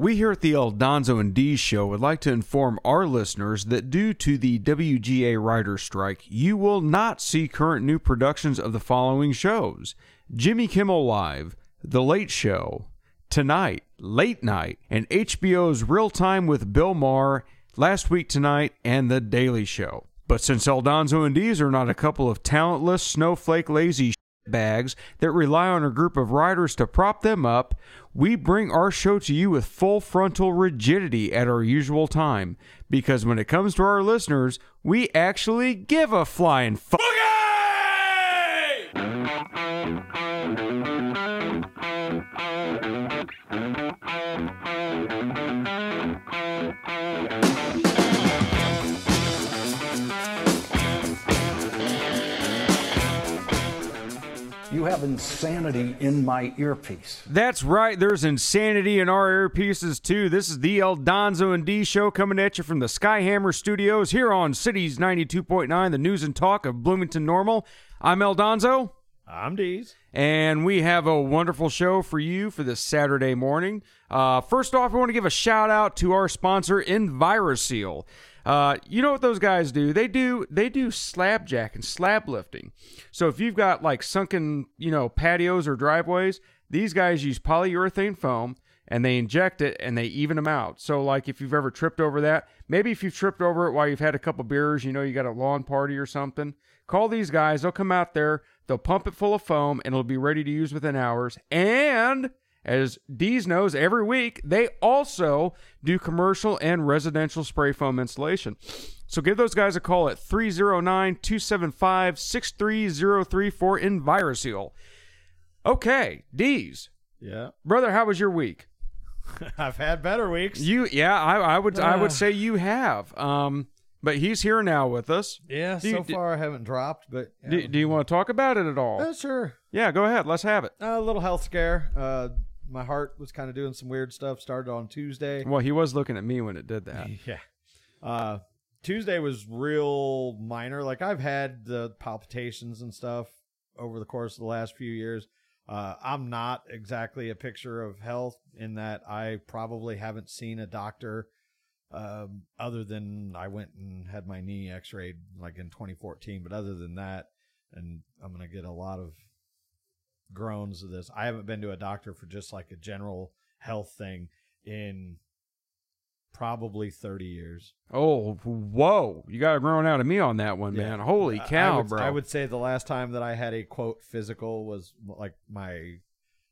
We here at the El Donzo and D show would like to inform our listeners that due to the WGA writer strike, you will not see current new productions of the following shows Jimmy Kimmel Live, The Late Show, Tonight, Late Night, and HBO's Real Time with Bill Maher, Last Week Tonight, and The Daily Show. But since El Donzo and Deez are not a couple of talentless, snowflake lazy bags that rely on a group of riders to prop them up, we bring our show to you with full frontal rigidity at our usual time. Because when it comes to our listeners, we actually give a flying fuck. You have insanity in my earpiece. That's right. There's insanity in our earpieces too. This is the El Donzo and D show coming at you from the Skyhammer Studios here on Cities 92.9, the news and talk of Bloomington Normal. I'm El Donzo. I'm Deez. And we have a wonderful show for you for this Saturday morning. Uh, first off, we want to give a shout out to our sponsor, Enviroseal. Uh, you know what those guys do? They do they do slab jack and slab lifting. So if you've got like sunken, you know, patios or driveways, these guys use polyurethane foam and they inject it and they even them out. So like if you've ever tripped over that, maybe if you've tripped over it while you've had a couple beers, you know, you got a lawn party or something, call these guys. They'll come out there, they'll pump it full of foam and it'll be ready to use within hours. And as Deez knows, every week they also do commercial and residential spray foam installation. So give those guys a call at 309 275 6303 for Enviroseal. Okay, Deez. Yeah. Brother, how was your week? I've had better weeks. You yeah, I, I would I would Uh. say you have. Um but he's here now with us. yeah, Do so do- far I haven't dropped, but yeah. Do, do you want to talk about it at all? Uh, sure. Yeah, go ahead. Let's have it. a little health scare. Uh, my heart was kind of doing some weird stuff. Started on Tuesday. Well, he was looking at me when it did that. Yeah. Uh, Tuesday was real minor. Like I've had the palpitations and stuff over the course of the last few years. Uh, I'm not exactly a picture of health in that I probably haven't seen a doctor um, other than I went and had my knee x-rayed like in 2014. But other than that, and I'm going to get a lot of groans of this. I haven't been to a doctor for just like a general health thing in probably 30 years. Oh, whoa. You got a groan out of me on that one, Yeah. man. Holy cow, I would, bro. I would say the last time that I had a quote physical was like my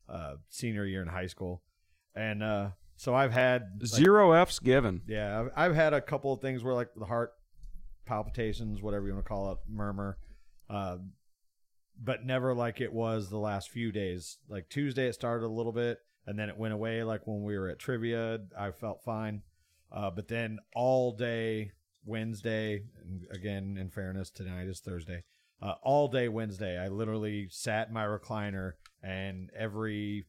uh, senior year in high school. And uh, so I've had like, Zero F's given. yeah, I've, I've had a couple of things where like the heart palpitations, whatever you want to call it, murmur, uh, but never like it was the last few days. Like Tuesday, it started a little bit, and then it went away. Like when we were at trivia, I felt fine, uh, but then all day Wednesday, and again, in fairness, tonight is Thursday. Uh, all day Wednesday, I literally sat in my recliner, and every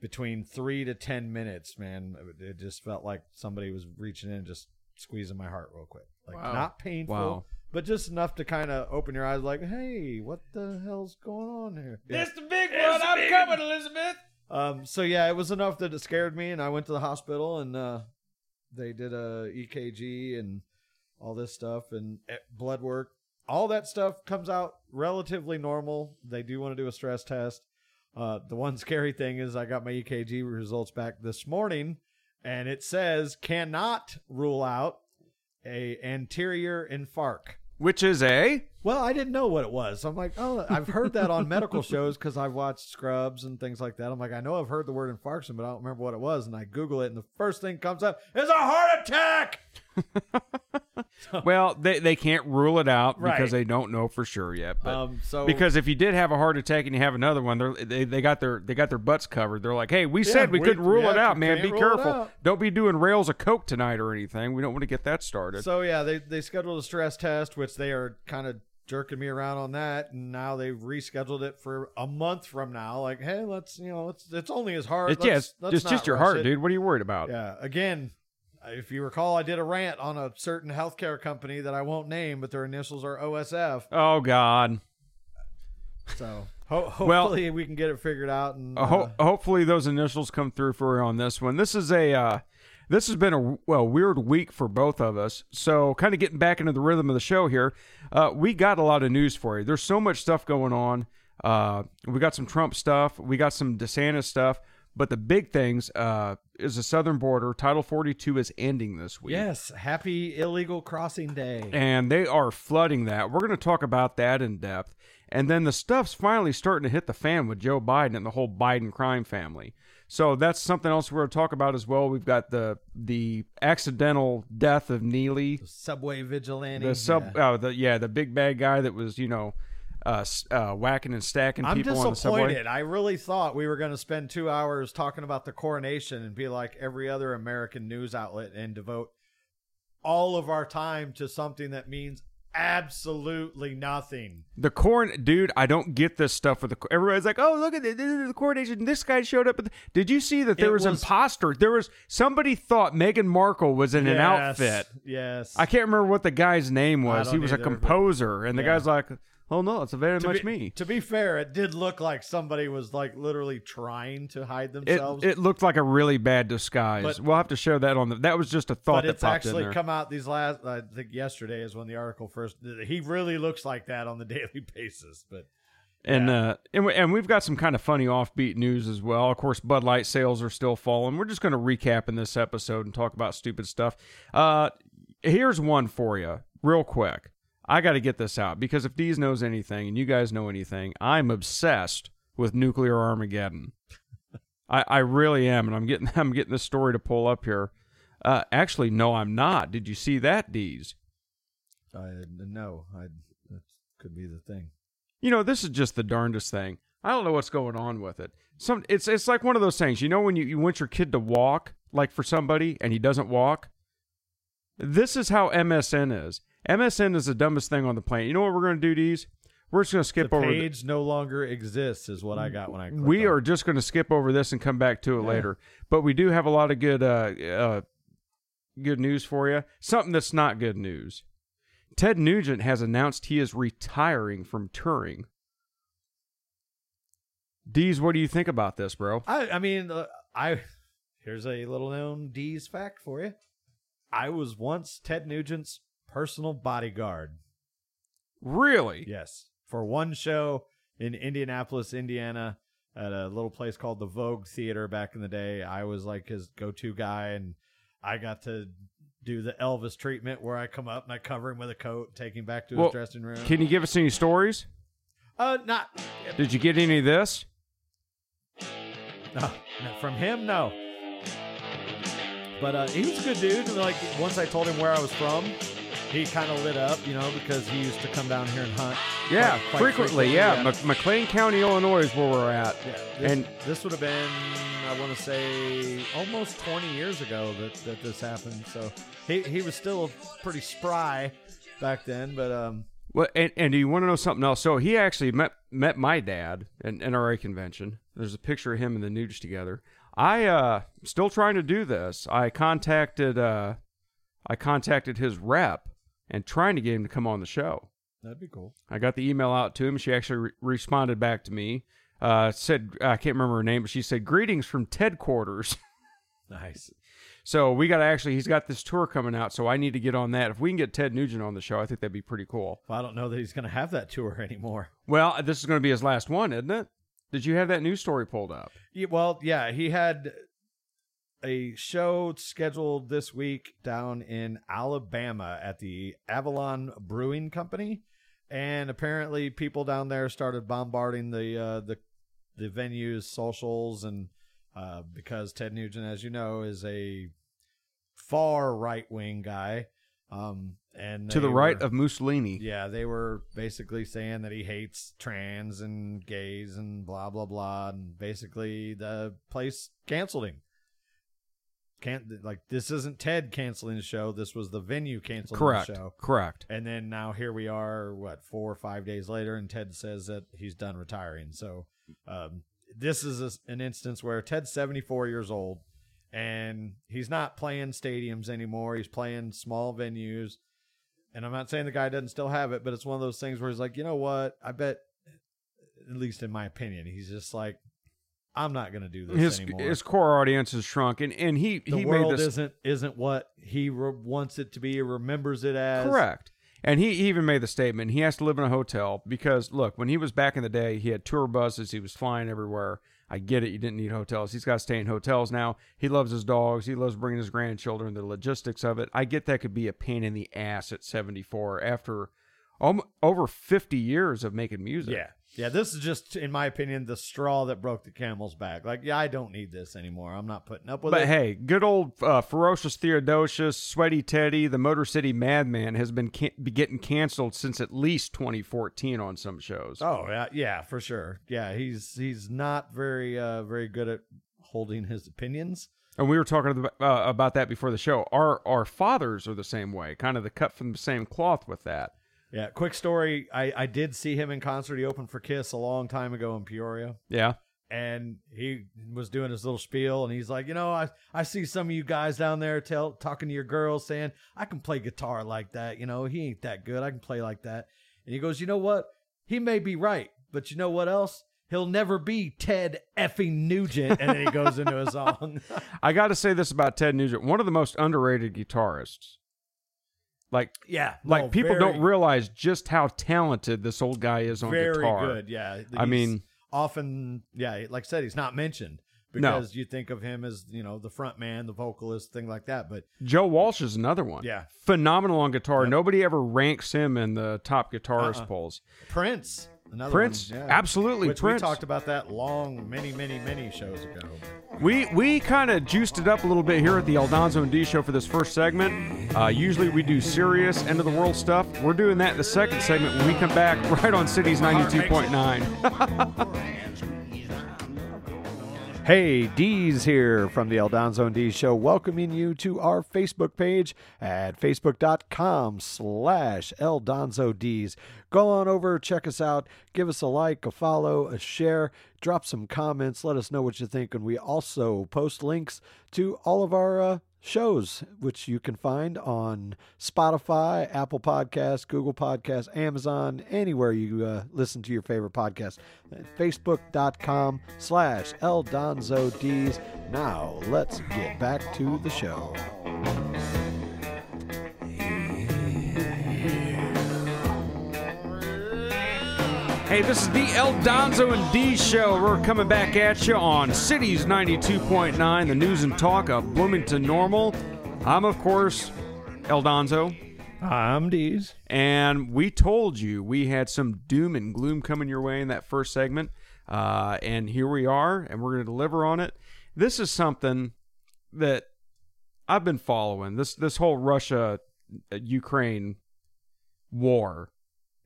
between three to ten minutes, man, it just felt like somebody was reaching in and just squeezing my heart real quick. Like Wow. not painful, Wow. But just enough to kind of open your eyes, like, hey, what the hell's going on here? Yeah. the big one. I'm coming, Elizabeth. Um, so yeah, it was enough that it scared me, and I went to the hospital, and uh, they did a EKG and all this stuff, and eh, blood work. All that stuff comes out relatively normal. They do want to do a stress test. Uh, the one scary thing is I got my EKG results back this morning, and it says cannot rule out a anterior infarct. Which is a. Well, I didn't know what it was. I'm like, oh, I've heard that on medical shows because I've watched Scrubs and things like that. I'm like, I know I've heard the word infarction, but I don't remember what it was. And I Google it, and the first thing comes up is a heart attack. Well, they, they can't rule it out because they don't know for sure yet. But Um, so because if you did have a heart attack and you have another one, they're, they they got their they got their butts covered. They're like, hey, we said we, we- couldn't rule yeah, it out, man. Be careful. Don't be doing rails of coke tonight or anything. We don't want to get that started. so yeah, they they scheduled a stress test, which they are kind of jerking me around on that, and now they've rescheduled it for a month from now. Like, hey, let's you know, it's it's only as hard. it's, Let's- it's, let's it's just your heart, it. dude. What are you worried about? Yeah. Again, if you recall, I did a rant on a certain healthcare company that I won't name, but their initials are OSF. Oh God. So ho- Well- hopefully we can get it figured out. And Uh, ho- hopefully those initials come through for you on this one. This is a uh, this has been a well weird week for both of us. So, kind of getting back into the rhythm of the show here, uh, we got a lot of news for you. There's so much stuff going on. Uh, we got some Trump stuff. We got some DeSantis stuff. But the big things uh, is the southern border. Title 42 is ending this week. Yes, happy illegal crossing day. And they are flooding that. We're going to talk about that in depth. And then the stuff's finally starting to hit the fan with Joe Biden and the whole Biden crime family. So that's something else we're going to talk about as well. We've got the the accidental death of Neely, Subway vigilante. the sub, yeah. oh, the yeah, the big bad guy that was you know, uh, uh whacking and stacking I'm people on the subway. disappointed. I really thought we were going to spend two hours talking about the coronation and be like every other American news outlet and devote all of our time to something that means absolutely nothing. The corn, dude, I don't get this stuff with the. Everybody's like, "Oh, look at the, the, the coronation. This guy showed up." At the, did you see that there It was, was- imposter? There was somebody thought Meghan Markle was in an Yes, outfit. Yes. I can't remember what the guy's name was. don't He was a either, but- composer, and the Yeah. guy's like, "Oh no, it's very to much be, me." To be fair, it did look like somebody was like literally trying to hide themselves. it looked like a really bad disguise. But- we'll have to share that on the. That was just a thought but that it's popped in actually come out these last. I think yesterday is when the article first. He really looks like that on the daily basis. But And Yeah. uh, and, we, and we've got some kind of funny offbeat news as well. Of course, Bud Light sales are still falling. We're just going to recap in this episode and talk about stupid stuff. Uh, here's one for you, real quick. I got to get this out because if Deez knows anything and you guys know anything, I'm obsessed with nuclear Armageddon. I, I really am, and I'm getting I'm getting this story to pull up here. Uh, actually, no, I'm not. Did you see that, Deez? I no, I that could be the thing. you know, this is just the darndest thing. I don't know what's going on with it. Some it's it's like one of those things. You know when you, you want your kid to walk, like for somebody, and he doesn't walk? This is how MSN is. MSN is the dumbest thing on the planet. You know what we're gonna do, Deez? We're just gonna skip the over the- page no longer exists, is what I got when I. we on are just going to skip over this and come back to it Yeah. later. But we do have a lot of good, uh, uh, good news for you. Something that's not good news. Ted Nugent has announced he is retiring from touring. Deez, what do you think about this, bro? I, I mean, uh, I here's a little known Deez fact for you. I was once Ted Nugent's personal bodyguard. Really? Yes, for one show in Indianapolis, Indiana, at a little place called the Vogue Theater back in the day. I was like his go-to guy, and I got to do the Elvis treatment where I come up and I cover him with a coat, take him back to Well, his dressing room. Can you give us any stories? uh, not Did you get any of this? No, no, from him, no. But uh, he was a good dude. and, Like once I told him where I was from, he kind of lit up, you know, because he used to come down here and hunt. Yeah, quite- quite frequently. Yeah, Mc- McLean County, Illinois is where we're at. Yeah, this, And- this would have been, I want to say, almost 20 years ago that, that this happened. So he, he was still pretty spry back then. But um, Well, and, and do you want to know something else? So he actually met met my dad at an NRA convention. There's a picture of him and the Nuge together. I uh still trying to do this. I contacted uh I contacted his rep and trying to get him to come on the show. that'd be cool. I got the email out to him. She actually re- responded back to me. Uh, said I can't remember her name, but she said greetings from Ted Quarters. Nice. so we got to actually he's got this tour coming out, so I need to get on that. If we can get Ted Nugent on the show, I think that'd be pretty cool. Well, I don't know that he's going to have that tour anymore. Well, this is going to be his last one, isn't it? Did you have that news story pulled up? Yeah, well, yeah, he had a show scheduled this week down in Alabama at the Avondale Brewing Company, and apparently people down there started bombarding the uh, the the venue's socials, and uh, because Ted Nugent, as you know, is a far right wing guy, um, and To the right were- of Mussolini. yeah, they were basically saying that he hates trans and gays and blah blah blah, and basically the place canceled him. Can't like this isn't Ted canceling the show. This was the venue canceling Correct. the show. Correct. And then now here we are, what four or five days later, and Ted says that he's done retiring. So um, this is a, an instance where Ted's seventy four years old, and he's not playing stadiums anymore. He's playing small venues. And I'm not saying the guy doesn't still have it, but it's one of those things where he's like, you know what? I bet, at least in my opinion, he's just like, I'm not going to do this his anymore. his core audience has shrunk, and and he the he world made this isn't isn't what he re- wants it to be or remembers it as. correct. And he even made the statement he has to live in a hotel because look, when he was back in the day, he had tour buses, he was flying everywhere. I get it, you didn't need hotels. He's got to stay in hotels now. He loves his dogs. He loves bringing his grandchildren. The logistics of it, I get that could be a pain in the ass at 74 after over 50 years of making music. Yeah. Yeah, this is just, in my opinion, the straw that broke the camel's back. Like, yeah, I don't need this anymore. I'm not putting up with But it. But hey, good old uh, ferocious Theodosius, Sweaty Teddy, the Motor City Madman has been can- be getting canceled since at least 2014 on some shows. Oh yeah, yeah, for sure. Yeah, he's he's not very uh very good at holding his opinions. And we were talking about, uh, about that before the show. Our our fathers are the same way, kind of the cut from the same cloth with that. Yeah, quick story. I I did see him in concert. He opened for Kiss a long time ago in Peoria. Yeah. and he was doing his little spiel and he's like you know i i see some of you guys down there tell talking to your girls saying i can play guitar like that you know he ain't that good i can play like that and he goes you know what he may be right but you know what else he'll never be ted effing nugent and then he goes into a song I got to say this about Ted Nugent, one of the most underrated guitarists. Like yeah like no, people very- don't realize just how talented this old guy is on very guitar. good yeah I mean- often yeah like i said he's not mentioned No. because you think of him as you know the front man the vocalist thing like that but Joe Walsh is another one. Yeah. Phenomenal on guitar. Yep. Nobody ever ranks him in the top guitarist Uh-uh. polls. Prince, another Prince, one, yeah. absolutely, Which Prince. we talked about that long, many, many, many shows ago. We we kind of juiced it up a little bit here at the El Donzo and D show for this first segment. Uh, usually we do serious end of the world stuff. We're doing that in the second segment when we come back right on Cities ninety two point nine. Hey, Deez here from the El Donzo and D Show, welcoming you to our Facebook page at facebook.com slash eldonzod's. Go on over, check us out, give us a like, a follow, a share, drop some comments, let us know what you think, and we also post links to all of our uh, shows, which you can find on Spotify, Apple Podcasts, Google Podcasts, Amazon, anywhere you uh, listen to your favorite podcast. Facebook.com slash eldonzods. Now, let's get back to the show. Hey, this is the El Donzo and D show. We're coming back at you on Cities ninety two point nine, the news and talk of Bloomington Normal. I'm of course El Donzo. I'm Deez. And we told you we had some doom and gloom coming your way in that first segment. Uh, and here we are, and we're going to deliver on it. This is something that I've been following. This this whole Russia uh, Ukraine war,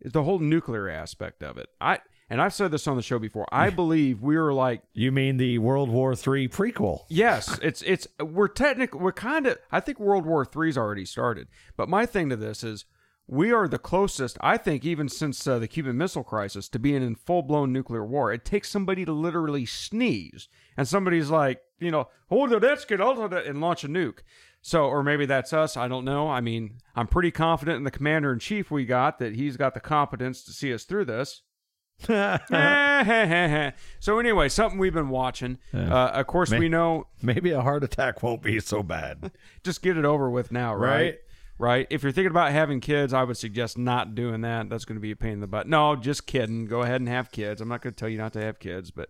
the whole nuclear aspect of it. I and I've said this on the show before. I believe we are like You mean the World War III prequel? Yes, it's it's we're technically we're kind of I think World War Three's already started. But my thing to this is we are the closest I think even since uh, the Cuban Missile Crisis to being in full blown nuclear war. It takes somebody to literally sneeze and somebody's like you know hold the hold it and launch a nuke. So or maybe that's us. I don't know. I mean I'm pretty confident in the commander in chief we got that he's got the competence to see us through this. so anyway, something we've been watching. Uh, of course, we know Maybe a heart attack won't be so bad. just get it over with now, right? Right. Right. If you're thinking about having kids, I would suggest not doing that. That's going to be a pain in the butt. No, just kidding. Go ahead and have kids. I'm not going to tell you not to have kids, but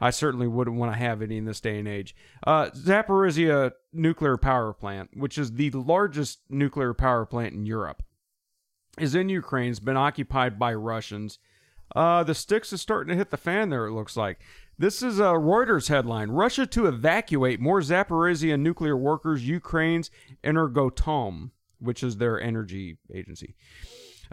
I certainly wouldn't want to have any in this day and age. Uh, Zaporizhia nuclear power plant, which is the largest nuclear power plant in Europe, is in Ukraine. It's been occupied by Russians. Uh, the sticks is starting to hit the fan there, it looks like. This is a Reuters headline Russia to evacuate more Zaporizhia nuclear workers, Ukraine's Energoatom, which is their energy agency.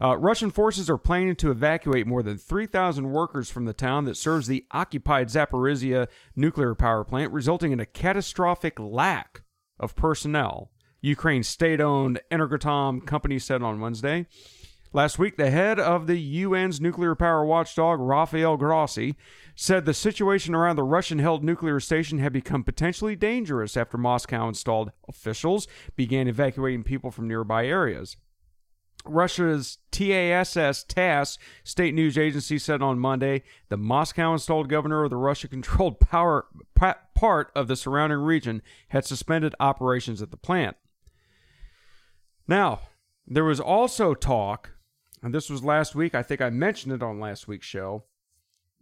Uh, Russian forces are planning to evacuate more than 3,000 workers from the town that serves the occupied Zaporizhia nuclear power plant, resulting in a catastrophic lack of personnel. Ukraine's state owned Energoatom company said on Wednesday. Last week, the head of the UN's nuclear power watchdog, Rafael Grossi, said the situation around the Russian held nuclear station had become potentially dangerous after Moscow installed officials began evacuating people from nearby areas. Russia's TASS TASS state news agency said on Monday the Moscow installed governor of the Russia controlled power part of the surrounding region had suspended operations at the plant. Now, there was also talk, and this was last week, I think I mentioned it on last week's show,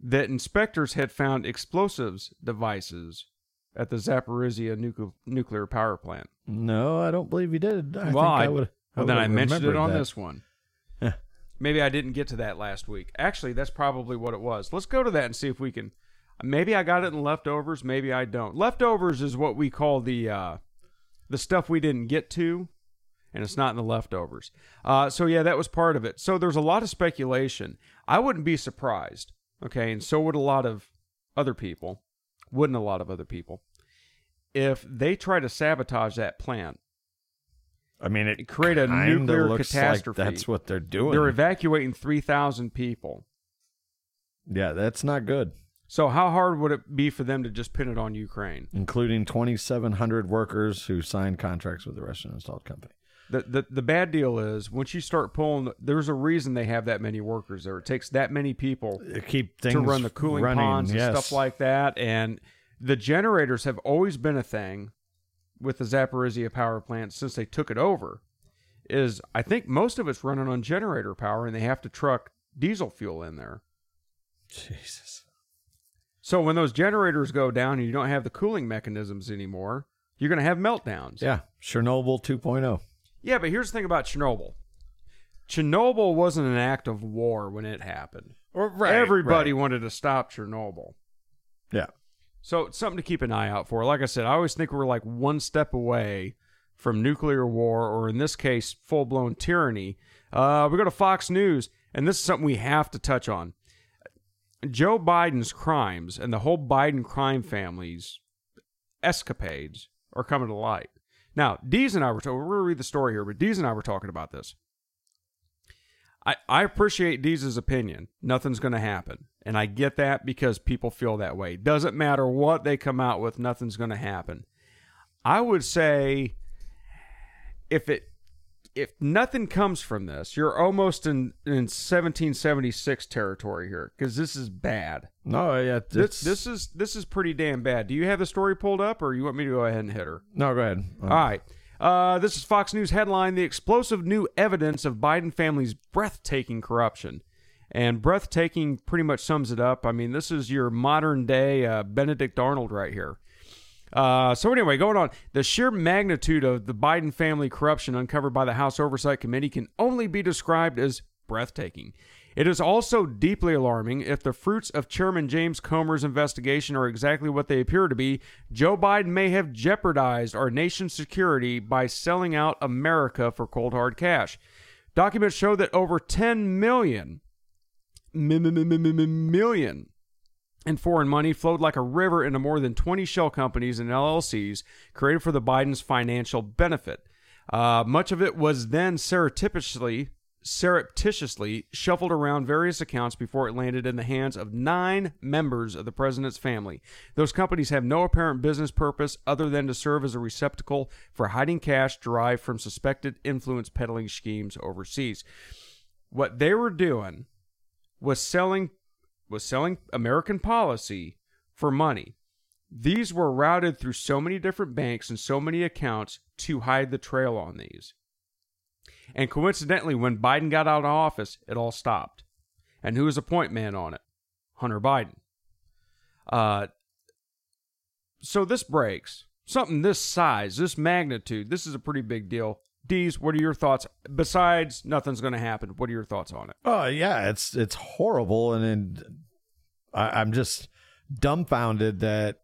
that inspectors had found explosives devices at the Zaporizhia nucle- nuclear power plant. No, I don't believe you did. I well, think I, I would. Well, then I mentioned it on that. this one. Maybe I didn't get to that last week. Actually, that's probably what it was. Let's go to that and see if we can. Maybe I got it in leftovers. Maybe I don't. Leftovers is what we call the uh, the stuff we didn't get to, and it's not in the leftovers. Uh, so yeah, that was part of it. So there's a lot of speculation. I wouldn't be surprised. Okay, and so would a lot of other people. Wouldn't a lot of other people if they try to sabotage that plant I mean, it create a nuclear looks catastrophe. Like that's what they're doing. They're evacuating 3,000 people. yeah, that's not good. So, how hard would it be for them to just pin it on Ukraine? Including 2,700 workers who signed contracts with the Russian installed company. The, the, the bad deal is once you start pulling, there's a reason they have that many workers there. It takes that many people To keep things to run the cooling running, ponds and yes. stuff like that. And the generators have always been a thing with the Zaporizhia power plant since they took it over. Is I think most of it's running on generator power, and they have to truck diesel fuel in there. Jesus. So when those generators go down and you don't have the cooling mechanisms anymore, you're going to have meltdowns. Yeah, Chernobyl oh. 2.0. Yeah, but here's the thing about Chernobyl. Chernobyl wasn't an act of war when it happened. Right, Everybody wanted to stop Chernobyl. Yeah. So it's something to keep an eye out for. Like I said, I always think we're like one step away from nuclear war, or in this case, full blown tyranny. Uh, we go to Fox News, and this is something we have to touch on. Joe Biden's crimes and the whole Biden crime family's escapades are coming to light. Now, Deez and I were talking, we're going to read the story here, but Deez and I were talking about this. I, I appreciate Deez' opinion. Nothing's going to happen. And I get that because people feel that way. Doesn't matter what they come out with, nothing's going to happen. I would say if it if nothing comes from this, you're almost in, in 1776 territory here because this is bad. No, yeah. This, this is this is pretty damn bad. Do you have the story pulled up, or you want me to go ahead and hit her? no, go ahead. All right. Uh, this is Fox News headline: The explosive new evidence of Biden family's breathtaking corruption. And breathtaking pretty much sums it up. I mean, this is your modern day uh, Benedict Arnold right here. Uh, so anyway, going on, the sheer magnitude of the Biden family corruption uncovered by the House Oversight Committee can only be described as breathtaking. It is also deeply alarming if the fruits of Chairman James Comer's investigation are exactly what they appear to be. Joe Biden may have jeopardized our nation's security by selling out America for cold hard cash. Documents show that over 10 million million in foreign money flowed like a river into more than 20 shell companies and LLCs created for the Biden's financial benefit. Uh, much of it was then surreptitiously, surreptitiously shuffled around various accounts before it landed in the hands of nine members of the president's family. Those companies have no apparent business purpose other than to serve as a receptacle for hiding cash derived from suspected influence peddling schemes overseas. What they were doing was selling was selling American policy for money. These were routed through so many different banks and so many accounts to hide the trail on these. And coincidentally, when Biden got out of office, it all stopped. And who was the point man on it? Hunter Biden. Uh, so this breaks. Something this size, this magnitude, this is a pretty big deal. Deez, what are your thoughts? Besides, nothing's going to happen. What are your thoughts on it? Oh yeah, it's it's horrible, and, and I, I'm just dumbfounded that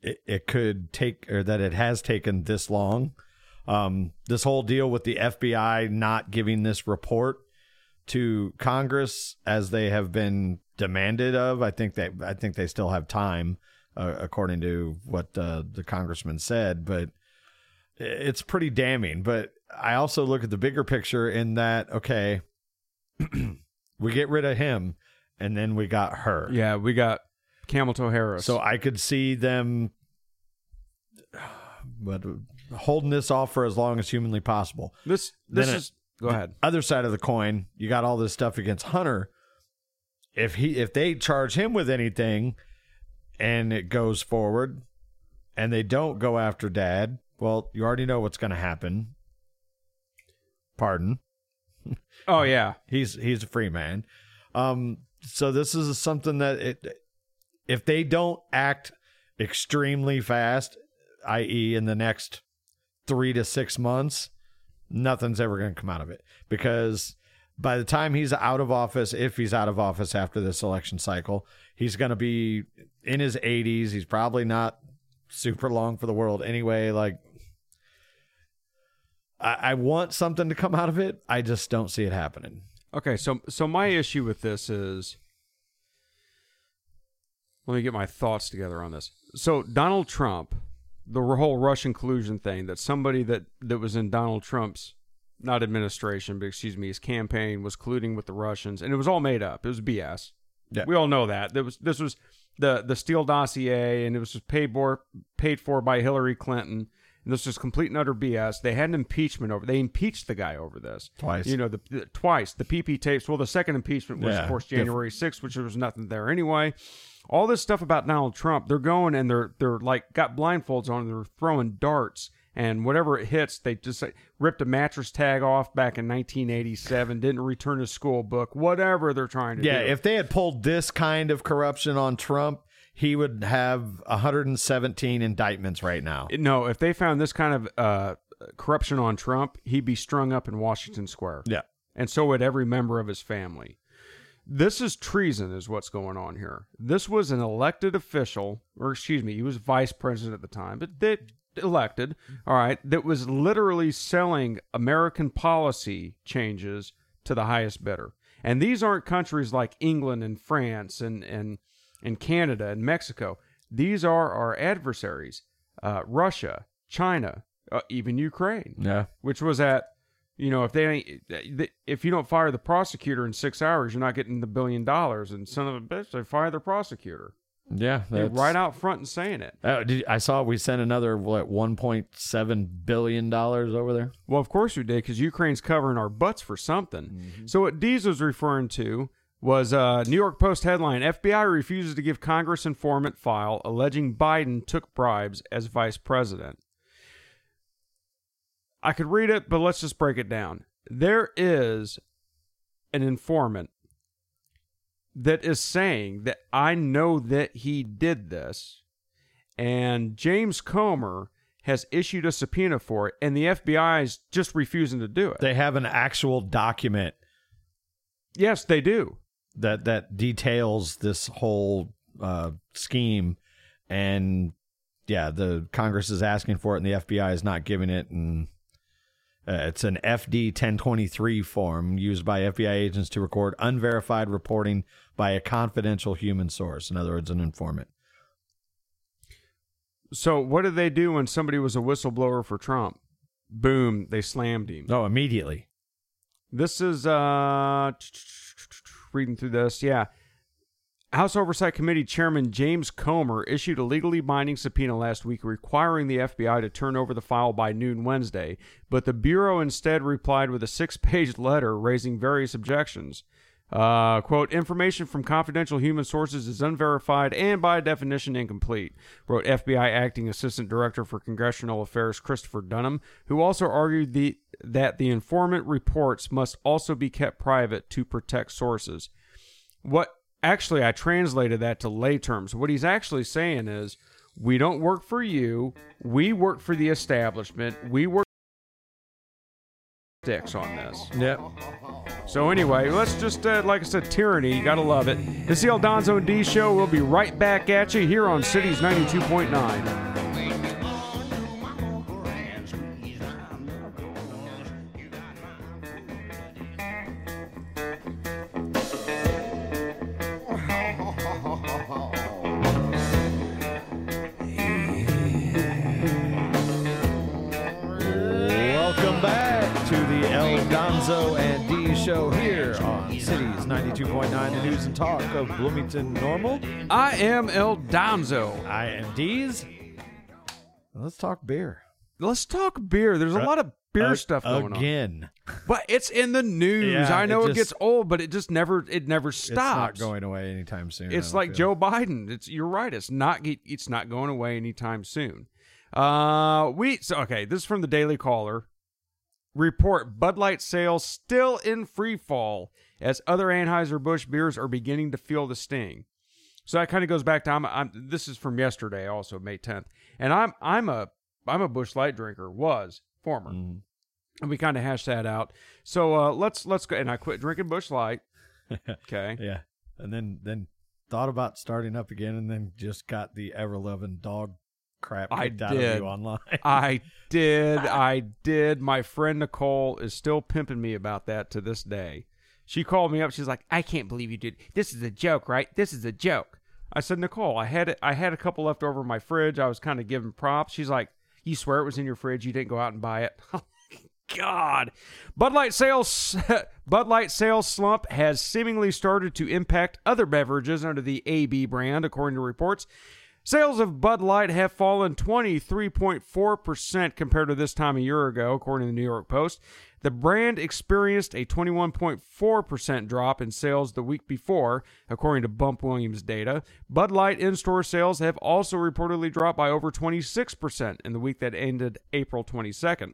it, it could take or that it has taken this long. Um, this whole deal with the FBI not giving this report to Congress as they have been demanded of. I think that I think they still have time, uh, according to what uh, the congressman said, but it's pretty damning. But I also look at the bigger picture in that okay, we get rid of him, and then we got her. Yeah, we got Camel Toe Harris. So I could see them, but holding this off for as long as humanly possible. this this then it- is Go ahead. Other side of the coin, you got all this stuff against Hunter. If he if they charge him with anything and it goes forward and they don't go after dad, well, you already know what's going to happen. Pardon. Oh yeah. He's he's a free man. Um so this is something that it if they don't act extremely fast, i.e. in the next 3 to 6 months, nothing's ever going to come out of it because by the time he's out of office, if he's out of office after this election cycle, he's going to be in his 80s. He's probably not super long for the world anyway. Like, I, I want something to come out of it. I just don't see it happening. Okay, so so my issue with this is let me get my thoughts together on this. So Donald Trump, the whole Russian collusion thing, that somebody that that was in Donald Trump's not administration, but excuse me, his campaign was colluding with the Russians, and it was all made up. It was BS. Yeah. We all know that. There was this was the the Steele dossier, and it was just paid for paid for by Hillary Clinton. And this was complete and utter BS. They had an impeachment over. They impeached the guy over this Twice. You know, the, the twice the PP tapes. Well, the second impeachment was Yeah, of course January sixth, which there was nothing there anyway. All this stuff about Donald Trump, they're going and they're they're like got blindfolds on. And they're throwing darts and whatever it hits, they just like, ripped a mattress tag off back in 1987. Didn't return a school book. Whatever they're trying to Yeah, do. Yeah, if they had pulled this kind of corruption on Trump, he would have 117 indictments right now. no, if they found this kind of uh, corruption on Trump, he'd be strung up in Washington Square. Yeah. and so would every member of his family. This is treason, is what's going on here. This was an elected official, or excuse me, he was vice president at the time, but they elected, all right, that was literally selling American policy changes to the highest bidder. And these aren't countries like England and France and and and Canada and Mexico. These are our adversaries: uh, Russia, China, uh, even Ukraine Yeah. which was at you know if they ain't if you don't fire the prosecutor in six hours you're not getting the billion dollars and son of a bitch they fire the prosecutor Yeah. They're right out front and saying it Oh, did, I saw we sent another what 1.7 billion dollars over there. well of course we did because ukraine's covering our butts for something mm-hmm. so what dees was referring to was a new york post headline fbi refuses to give congress informant file alleging biden took bribes as vice president I could read it, but let's just break it down. There is an informant that is saying that I know that he did this, and James Comer has issued a subpoena for it, and the FBI is just refusing to do it. They have an actual document yes, they do. that that details this whole uh, scheme, and yeah, the Congress is asking for it, and the FBI is not giving it, and uh, it's an FD 1023 form used by FBI agents to record unverified reporting by a confidential human source. In other words, an informant. So, what did they do when somebody was a whistleblower for Trump? Boom, they slammed him. Oh, immediately. This is uh reading through this. Yeah. House Oversight Committee Chairman James Comer issued a legally binding subpoena last week requiring the FBI to turn over the file by noon Wednesday, but the Bureau instead replied with a six page letter raising various objections. Uh, quote, information from confidential human sources is unverified and by definition incomplete, wrote FBI Acting Assistant Director for Congressional Affairs Christopher Dunham, who also argued the, that the informant reports must also be kept private to protect sources. What actually, I translated that to lay terms. What he's actually saying is, we don't work for you. We work for the establishment. We work dicks on this. Yep. So anyway, let's just, uh, like I said, tyranny. You gotta love it. This is the El Donzo and D Show. We'll be right back at you here on Cities 92.9. And D show here on Cities 92.9, the news and talk of Bloomington Normal. I am El Donzo. I am Deez. Let's talk beer. let's talk beer. There's a Uh, lot of beer Uh, stuff going on. again. But it's in the news. Yeah, I know it it, just- gets old, but it just never it never stops. It's not going away anytime soon. I It's don't like feel. Joe Biden. It's you're right. It's not it's not going away anytime soon. Uh, we so okay. This is from the Daily Caller. Report: Bud Light sales still in free fall as other Anheuser Busch beers are beginning to feel the sting. So that kind of goes back to I'm, I'm. This is from yesterday, also May 10th, and I'm I'm a I'm a Busch Light drinker. Was former, Mhm. and we kind of hashed that out. So uh, let's let's go. And I quit drinking Busch Light. Okay. Yeah, and then then thought about starting up again, and then just got the ever loving dog crap I kicked out of did. you online. I did. I did. My friend Nicole is still pimping me about that to this day. She called me up. She's like, "I can't believe you did. This is a joke, right? This is a joke." I said, "Nicole, I had it. I had a couple left over in my fridge. I was kind of giving props." She's like, "You swear it was in your fridge? You didn't go out and buy it?" Oh God, Bud Light sales Bud Light sales slump has seemingly started to impact other beverages under the AB brand, according to reports. Sales of Bud Light have fallen 23.4% compared to this time a year ago, according to the New York Post. The brand experienced a 21.4% drop in sales the week before, according to Bump Williams data. Bud Light in store sales have also reportedly dropped by over 26% in the week that ended April 22nd.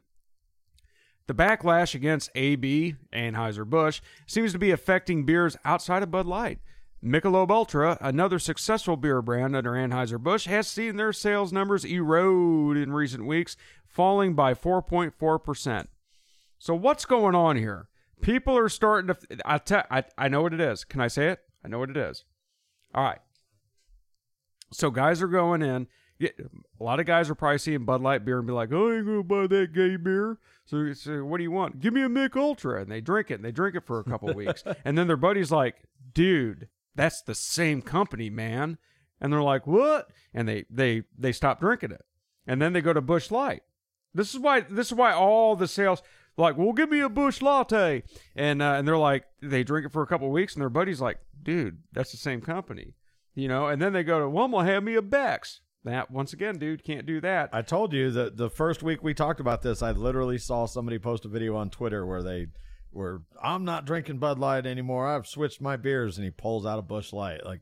The backlash against AB, Anheuser-Busch, seems to be affecting beers outside of Bud Light. Michelob Ultra, another successful beer brand under Anheuser-Busch, has seen their sales numbers erode in recent weeks, falling by 4.4%. So what's going on here? People are starting to I te- I I know what it is. Can I say it? I know what it is. All right. So guys are going in. A lot of guys are probably seeing Bud Light beer and be like, "Oh, I ain't gonna buy that gay beer." So, so what do you want? Give me a Mich Ultra, and they drink it. and They drink it for a couple weeks, and then their buddy's like, "Dude, that's the same company, man." And they're like, "What?" And they they they stop drinking it, and then they go to Busch Light. This is why this is why all the sales like, "Well, give me a Busch Latte," and uh, and they're like, they drink it for a couple weeks, and their buddy's like, "Dude, that's the same company." You know, and then they go to, I'm have me a Beck's. That once again, dude, can't do that. I told you that the first week we talked about this, I literally saw somebody post a video on Twitter where they were, I'm not drinking Bud Light anymore. I've switched my beers, and he pulls out a Busch Light. Like,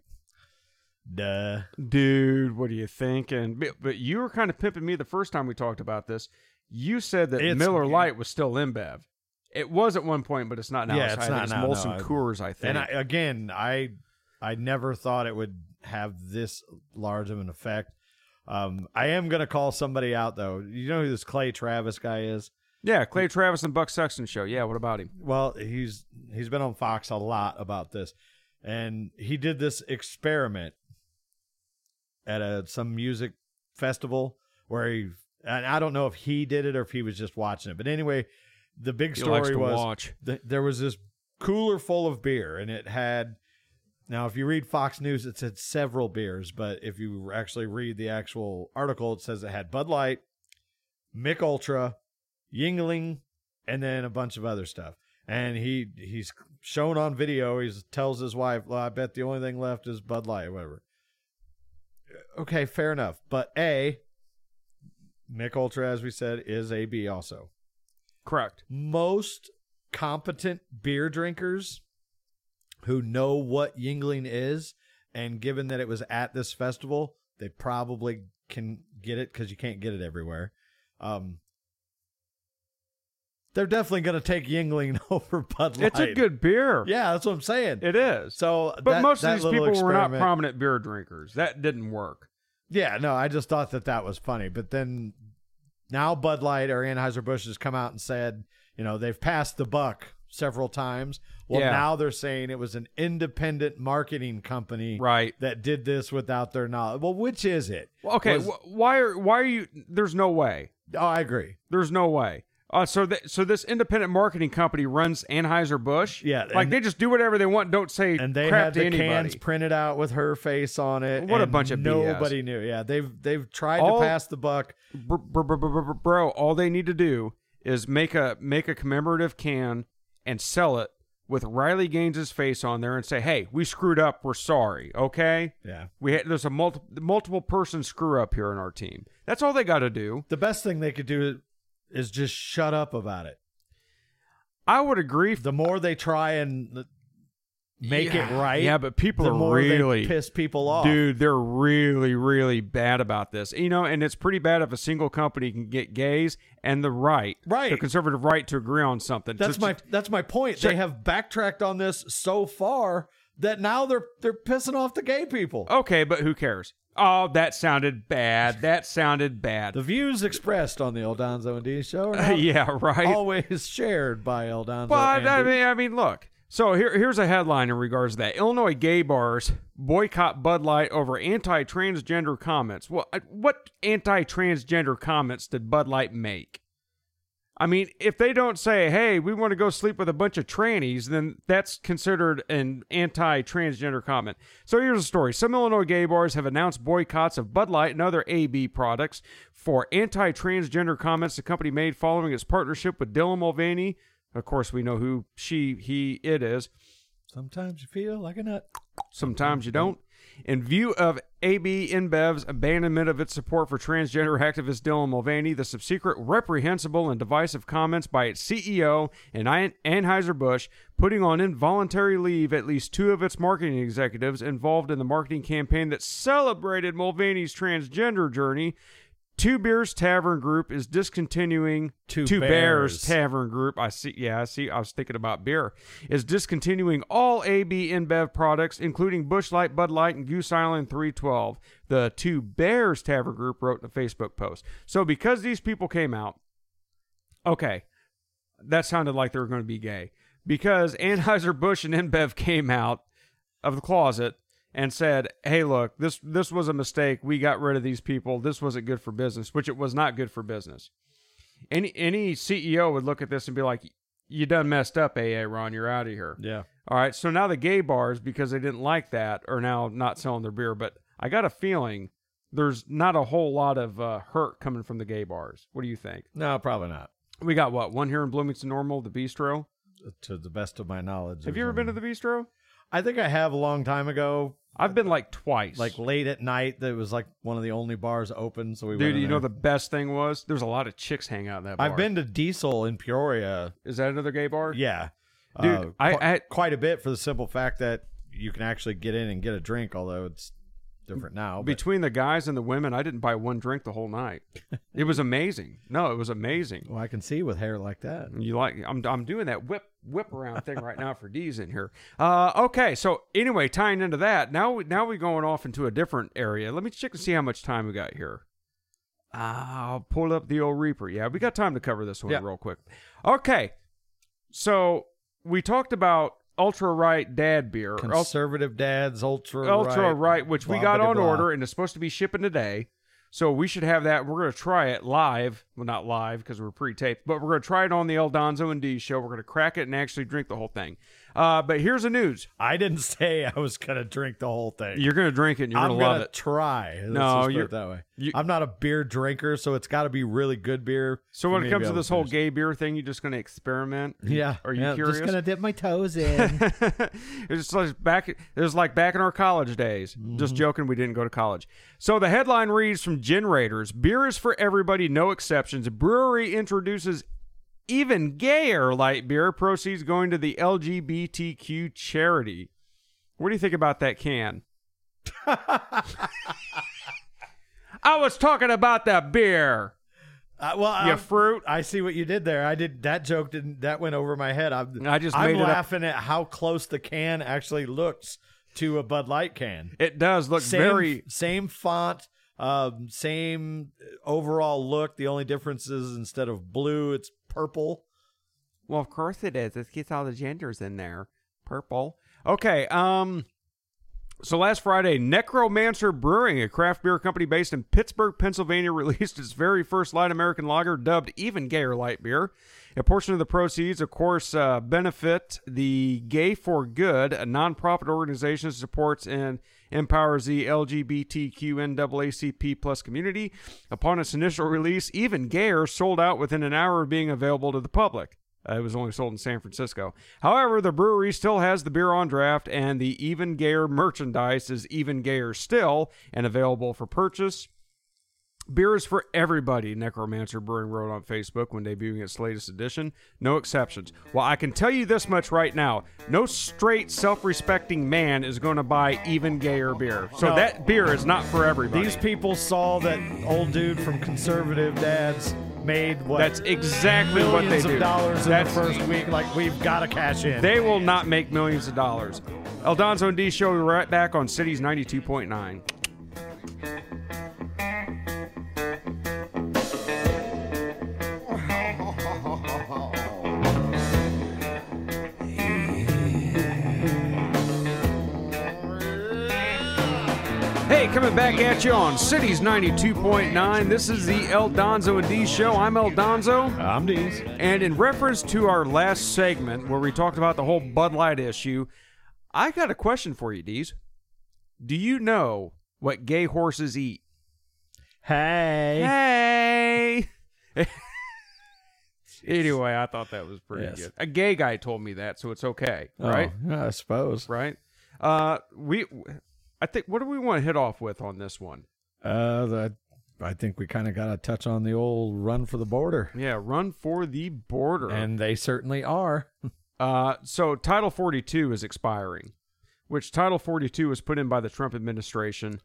duh. Dude, what are you thinking? But, but you were kind of pimping me the first time we talked about this. You said that It's- Miller Lite was still InBev. It was at one point, but it's not now. Yeah, It's- it's not it's now, Molson I- Coors, I think. And I, again, I I never thought it would have this large of an effect. Um, I am gonna call somebody out though. You know who this Clay Travis guy is? Yeah, Clay Travis and Buck Sexton show. Yeah, what about him? Well, he's he's been on Fox a lot about this, and he did this experiment at a some music festival where he and I don't know if he did it or if he was just watching it, but anyway, the big He story was th- there was this cooler full of beer, and it had. Now, if you read Fox News, it said several beers, but if you actually read the actual article, it says it had Bud Light, Mich Ultra, Yuengling, and then a bunch of other stuff. And he he's shown on video. He tells his wife, "Well, I bet the only thing left is Bud Light, or whatever." Okay, fair enough. But a Mich Ultra, as we said, is AB also Correct. most competent beer drinkers who know what Yuengling is, and given that it was at this festival, they probably can get it because you can't get it everywhere. Um, they're definitely going to take Yuengling over Bud Light. It's a good beer. yeah, that's what I'm saying. It is. so, but that- most that of these people were not prominent beer drinkers. That didn't work. Yeah, no, I just thought that that was funny. But then now Bud Light or Anheuser-Busch has come out and said, you know, they've passed the buck several times. Well, Yeah. now they're saying it was an independent marketing company Right. that did this without their knowledge. Well, which is it? Well, okay. Was- wh- why are why are you? There's no way. oh, I agree. There's no way. Uh, so th- so this independent marketing company runs Anheuser Busch. Yeah, like they just do whatever they want. Don't say And they crap had the anybody. cans printed out with her face on it. What a bunch of BS. nobody knew. Yeah, they've they've tried All- to pass the buck. Br- br- br- br- br- bro, all they need to do is make a make a commemorative can and sell it with Riley Gaines' face on there and say, "Hey, we screwed up. We're sorry." Okay. Yeah. We had, there's a multi, multiple person screw up here in our team. That's all they got to do. The best thing they could do is just shut up about it. I would agree. The more they try and make Yeah. it right, Yeah, but people the are more really piss people off. Dude, they're really, really bad about this. You know, and it's pretty bad if a single company can get gays and the right, Right. the conservative right, to agree on something. That's So- my that's my point. They have backtracked on this so far that now they're they're pissing off the gay people. Okay, but who cares? Oh, that sounded bad. That sounded bad. The views expressed on the El Donzo and D show are yeah, right. always shared by El Donzo. But and I mean, I mean, look. So here, here's a headline in regards to that: Illinois gay bars boycott Bud Light over anti-transgender comments. I- what anti-transgender comments did Bud Light make? I mean, if they don't say, "Hey, we want to go sleep with a bunch of trannies," then that's considered an anti-transgender comment. So here's a story: Some Illinois gay bars have announced boycotts of Bud Light and other AB products for anti-transgender comments the company made following its partnership with Dylan Mulvaney. Of course, we know who she, he, it is. sometimes you feel like a nut. Sometimes you don't. In view of AB InBev's abandonment of its support for transgender activist Dylan Mulvaney, the subsequent reprehensible and divisive comments by its CEO and An- Anheuser-Busch putting on involuntary leave at least two of its marketing executives involved in the marketing campaign that celebrated Mulvaney's transgender journey, Two Beers Tavern Group is discontinuing Two Bears Bears. Tavern Group. I see. Yeah, I see. I was thinking about beer. Is discontinuing all AB InBev products, including Busch Light, Bud Light, and Goose Island 312. The Two Bears Tavern Group wrote in a Facebook post. So because these people came out, okay, that sounded like they were going to be gay. Because Anheuser Busch and InBev came out of the closet and said, "Hey, look, this this was a mistake. We got rid of these people. This wasn't good for business, which it was not good for business." Any any CEO would look at this and be like, "You done messed up, AA Ron. You're out of here." Yeah. All right. So now the gay bars, because they didn't like that, are now not selling their beer. But I got a feeling there's not a whole lot of uh, hurt coming from the gay bars. What do you think? No, probably not. We got what one here in Bloomington Normal, the Bistro. To the best of my knowledge. Have you ever been to the Bistro? I think I have a long time ago, I've been like twice. like late at night. That was like one of the only bars open. So we Dude, you know the best thing was there's a lot of chicks hang out in that bar. I've been to Diesel in Peoria. Is that another gay bar? Yeah, Dude, Uh, I- qu- I- quite a bit for the simple fact that you can actually get in and get a drink, although it's different now. but- Between the guys and the women, I didn't buy one drink the whole night. it was amazing. No, it was amazing. well, I can see with hair like that. You like? I'm I'm doing that whip whip around thing right now for Deez in here. Uh, okay. So anyway, tying into that, now we now we're going off into a different area. Let me check and see how much time we got here. I'll pull up the old Reaper. Yeah, we got time to cover this one Yeah. real quick. Okay. So we talked about ultra right dad beer. Conservative dads, ultra ultra right, which we got blah, on blah. order and is supposed to be shipping today. So we should have that. We're going to try it live. Well, not live because we're pre-taped, but we're going to try it on the El Donzo and D show. We're going to crack it and actually drink the whole thing. Uh, but here's the news: I didn't say I was gonna drink the whole thing. you're going to drink it and you're I'm going to love gonna it. try. Let's No, just put you're- it that way. you- I'm not a beer drinker, so it's got to be really good beer. So when it comes to this whole gay beer thing, you're just going to experiment. yeah, Are you yeah, curious? Just gonna dip my toes in. it's like back. It was like back in our college days. Mm-hmm. Just joking. We didn't go to college. So the headline reads from Gin Raiders: Beer is for everybody, no exceptions. Brewery introduces even gayer light beer. Proceeds going to the LGBTQ charity. What do you think about that can? I was talking about that beer. Uh, well, You I'm- fruit. I see what you did there. I did that joke didn't that went over my head. I'm, I just I'm made it up. laughing at how close the can actually looks to a Bud Light can. It does look same, very. same font, um, same overall look. The only difference is instead of blue, it's purple. Well, of course it is. It gets all the genders in there. Purple. Okay. Um. So last Friday, Necromancer Brewing, a craft beer company based in Pittsburgh, Pennsylvania, released its very first light American lager, dubbed Even Gayer Light Beer. A portion of the proceeds, of course, uh, benefit the Gay for Good, a nonprofit organization that supports and empowers the LGBTQ plus community. Upon its initial release, Even Gayer sold out within an hour of being available to the public. Uh, it was only sold in San Francisco. However, the brewery still has the beer on draft, and the Even Gayer merchandise is Even Gayer still and available for purchase. Beer is for everybody, Necromancer Brewing wrote on Facebook when debuting its latest edition. No exceptions. Well, I can tell you this much right now no straight, self respecting man is going to buy even gayer beer. So No. that beer is not for everybody. These people saw that old dude from conservative dads made what That's exactly what they millions do. of dollars in That's- the first week. Like we've got to cash in. They will not make millions of dollars. El Donzo and D show we'll be right back on Cities 92.9. coming back at you on Cities 92.9. This is the El Donzo and D show. I'm El Donzo. I'm Deez. And in reference to our last segment where we talked about the whole Bud Light issue, I got a question for you, Deez. Do you know what gay horses eat? Hey. Hey! anyway, I thought that was pretty Yes. good. A gay guy told me that, so it's okay, right? Oh, yeah, I suppose. Right? Uh, we, I think, what do we want to hit off with on this one? Uh, the, I think we kind of got to touch on the old run for the border, Yeah, run for the border. and they certainly are. Uh, so Title 42 is expiring, which Title 42 was put in by the Trump administration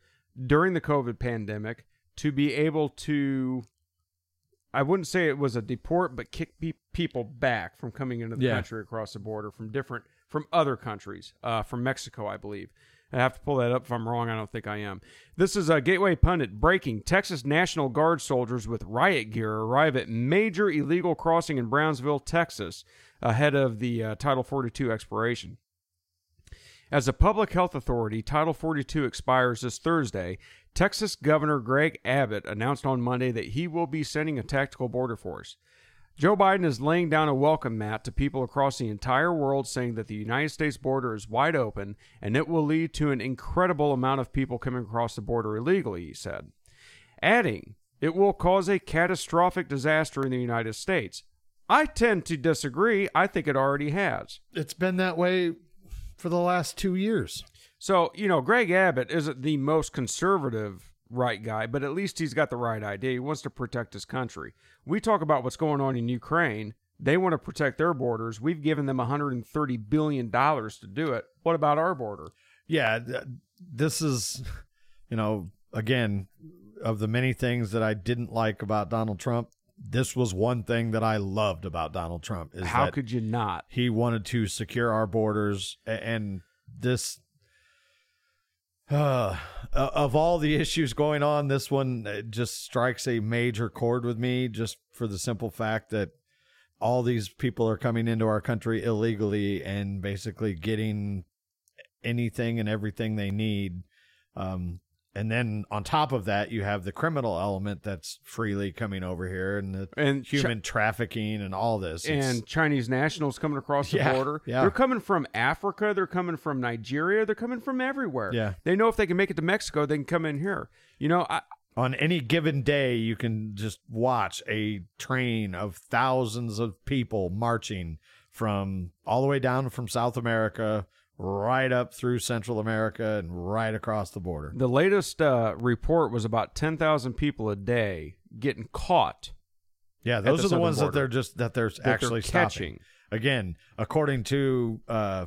during the COVID pandemic to be able to. I wouldn't say it was a deport, but kick pe- people back from coming into the Yeah. country across the border from different from other countries, uh, from Mexico, I believe. I have to pull that up if I'm wrong. I don't think I am. This is a Gateway Pundit breaking. Texas National Guard soldiers with riot gear arrive at major illegal crossing in Brownsville, Texas, ahead of the uh, Title 42 expiration. As a public health authority, Title 42 expires this Thursday. Texas Governor Greg Abbott announced on Monday that he will be sending a tactical border force. Joe Biden is laying down a welcome mat to people across the entire world, saying that the United States border is wide open and it will lead to an incredible amount of people coming across the border illegally, he said. Adding, it will cause a catastrophic disaster in the United States. I tend to disagree. I think it already has. It's been that way for the last two years. So, you know, Greg Abbott isn't the most conservative right guy, but at least he's got the right idea. He wants to protect his country. We talk about what's going on in Ukraine. They want to protect their borders. We've given them $130 billion to do it. What about our border? Yeah, th- this is, you know, again, of the many things that I didn't like about Donald Trump, this was one thing that I loved about Donald Trump is How could you not? he wanted to secure our borders and this uh, of all the issues going on this one uh, just strikes a major chord with me just for the simple fact that all these people are coming into our country illegally and basically getting anything and everything they need. Um and then on top of that you have the criminal element that's freely coming over here and the And human trafficking and all this It's- and Chinese nationals coming across the Yeah, border. yeah. They're coming from Africa. They're coming from Nigeria. They're coming from everywhere. Yeah. They know if they can make it to Mexico, they can come in here. You know, I, on any given day you can just watch a train of thousands of people marching from all the way down from South America right up through Central America and right across the border. the latest uh, report was about 10,000 people a day getting caught Yeah, the those are the ones that they're just that they're that actually they're stopping. catching. Again, according to uh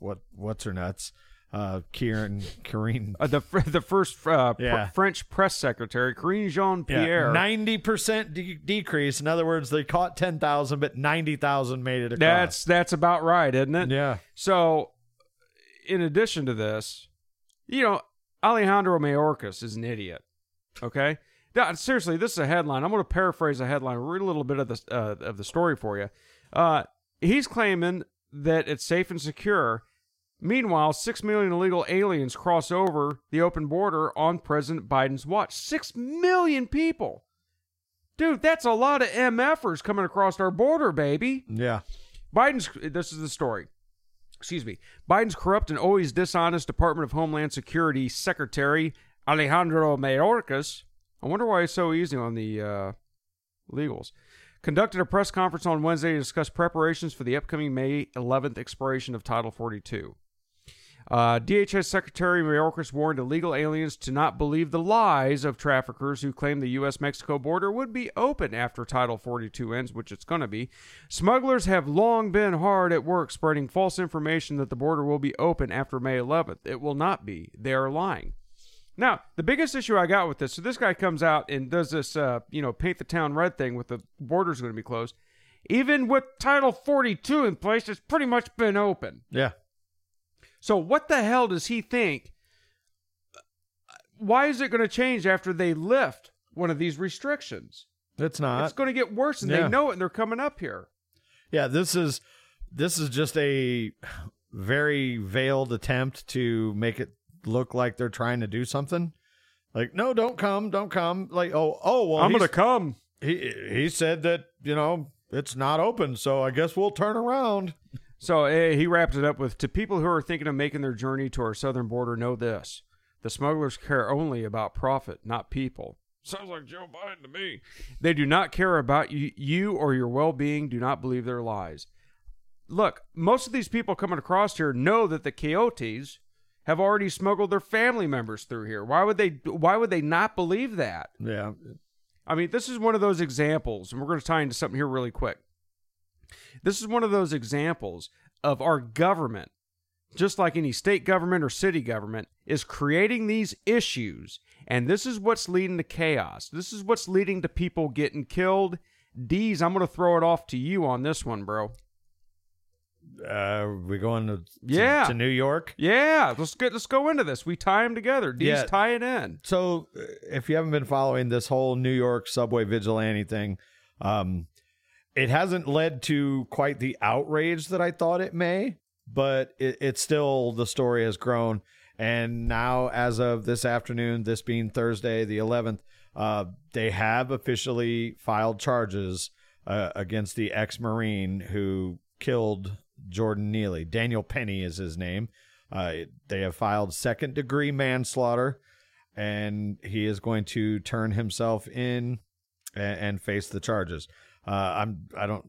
what what's her nuts? Uh Kieran Karine Uh, the the first uh, pr- French press secretary, Karine Jean Pierre. ninety percent de- decrease. In other words, they caught ten thousand, but ninety thousand made it across. that's that's about right, isn't it? yeah. So, in addition to this, you know, Alejandro Mayorkas is an idiot. Okay, Now, seriously, this is a headline. I'm going to paraphrase a headline, read a little bit of the uh, of the story for you. Uh, he's claiming that it's safe and secure. Meanwhile, six million illegal aliens cross over the open border on President Biden's watch. Six million people. Dude, that's a lot of MFers coming across our border, baby. Yeah. Biden's this is the story. Excuse me. Biden's corrupt and always dishonest Department of Homeland Security Secretary Alejandro Mayorkas. I wonder why he's so easy on the uh, legals. Conducted a press conference on Wednesday to discuss preparations for the upcoming May 11th expiration of Title 42. Uh, DHS Secretary Mayorkas warned illegal aliens to not believe the lies of traffickers who claim the U.S. Mexico border would be open after Title 42 ends, which it's going to be. Smugglers have long been hard at work spreading false information that the border will be open after May 11th. It will not be. They are lying. Now, the biggest issue I got with this, so this guy comes out and does this, uh, you know, paint the town red thing with the borders going to be closed. Even with Title 42 in place, it's pretty much been open. Yeah. So what the hell does he think? Why is it going to change after they lift one of these restrictions? It's not. it's going to get worse, and yeah. they know it, and they're coming up here. Yeah, this is this is just a very veiled attempt to make it look like they're trying to do something. Like, no, don't come, don't come. Like, oh, oh, well, I'm going to come. he he said that you know it's not open, so I guess we'll turn around. So eh, he wrapped it up with To people who are thinking of making their journey to our southern border, know this the smugglers care only about profit, not people. Sounds like Joe Biden to me. They do not care about you, you or your well being, do not believe their lies. Look, most of these people coming across here know that the coyotes have already smuggled their family members through here. Why would they why would they not believe that? Yeah, I mean, this is one of those examples, and we're going to tie into something here really quick. This is one of those examples of our government, just like any state government or city government, is creating these issues, and this is what's leading to chaos. This is what's leading to people getting killed. Deez, I'm going to throw it off to you on this one, bro. uh, we going to, to Yeah. to New York. Yeah, let's get let's go into this. We tie them together. Deez Yeah. tie it in. So, if you haven't been following this whole New York subway vigilante thing, um, it hasn't led to quite the outrage that I thought it may, but it, it's still the story has grown. And now, as of this afternoon, this being Thursday, the 11th, uh, they have officially filed charges uh, against the ex Marine who killed Jordan Neely. Daniel Penny is his name. Uh, they have filed second degree manslaughter and he is going to turn himself in and, and face the charges. Uh, I'm I don't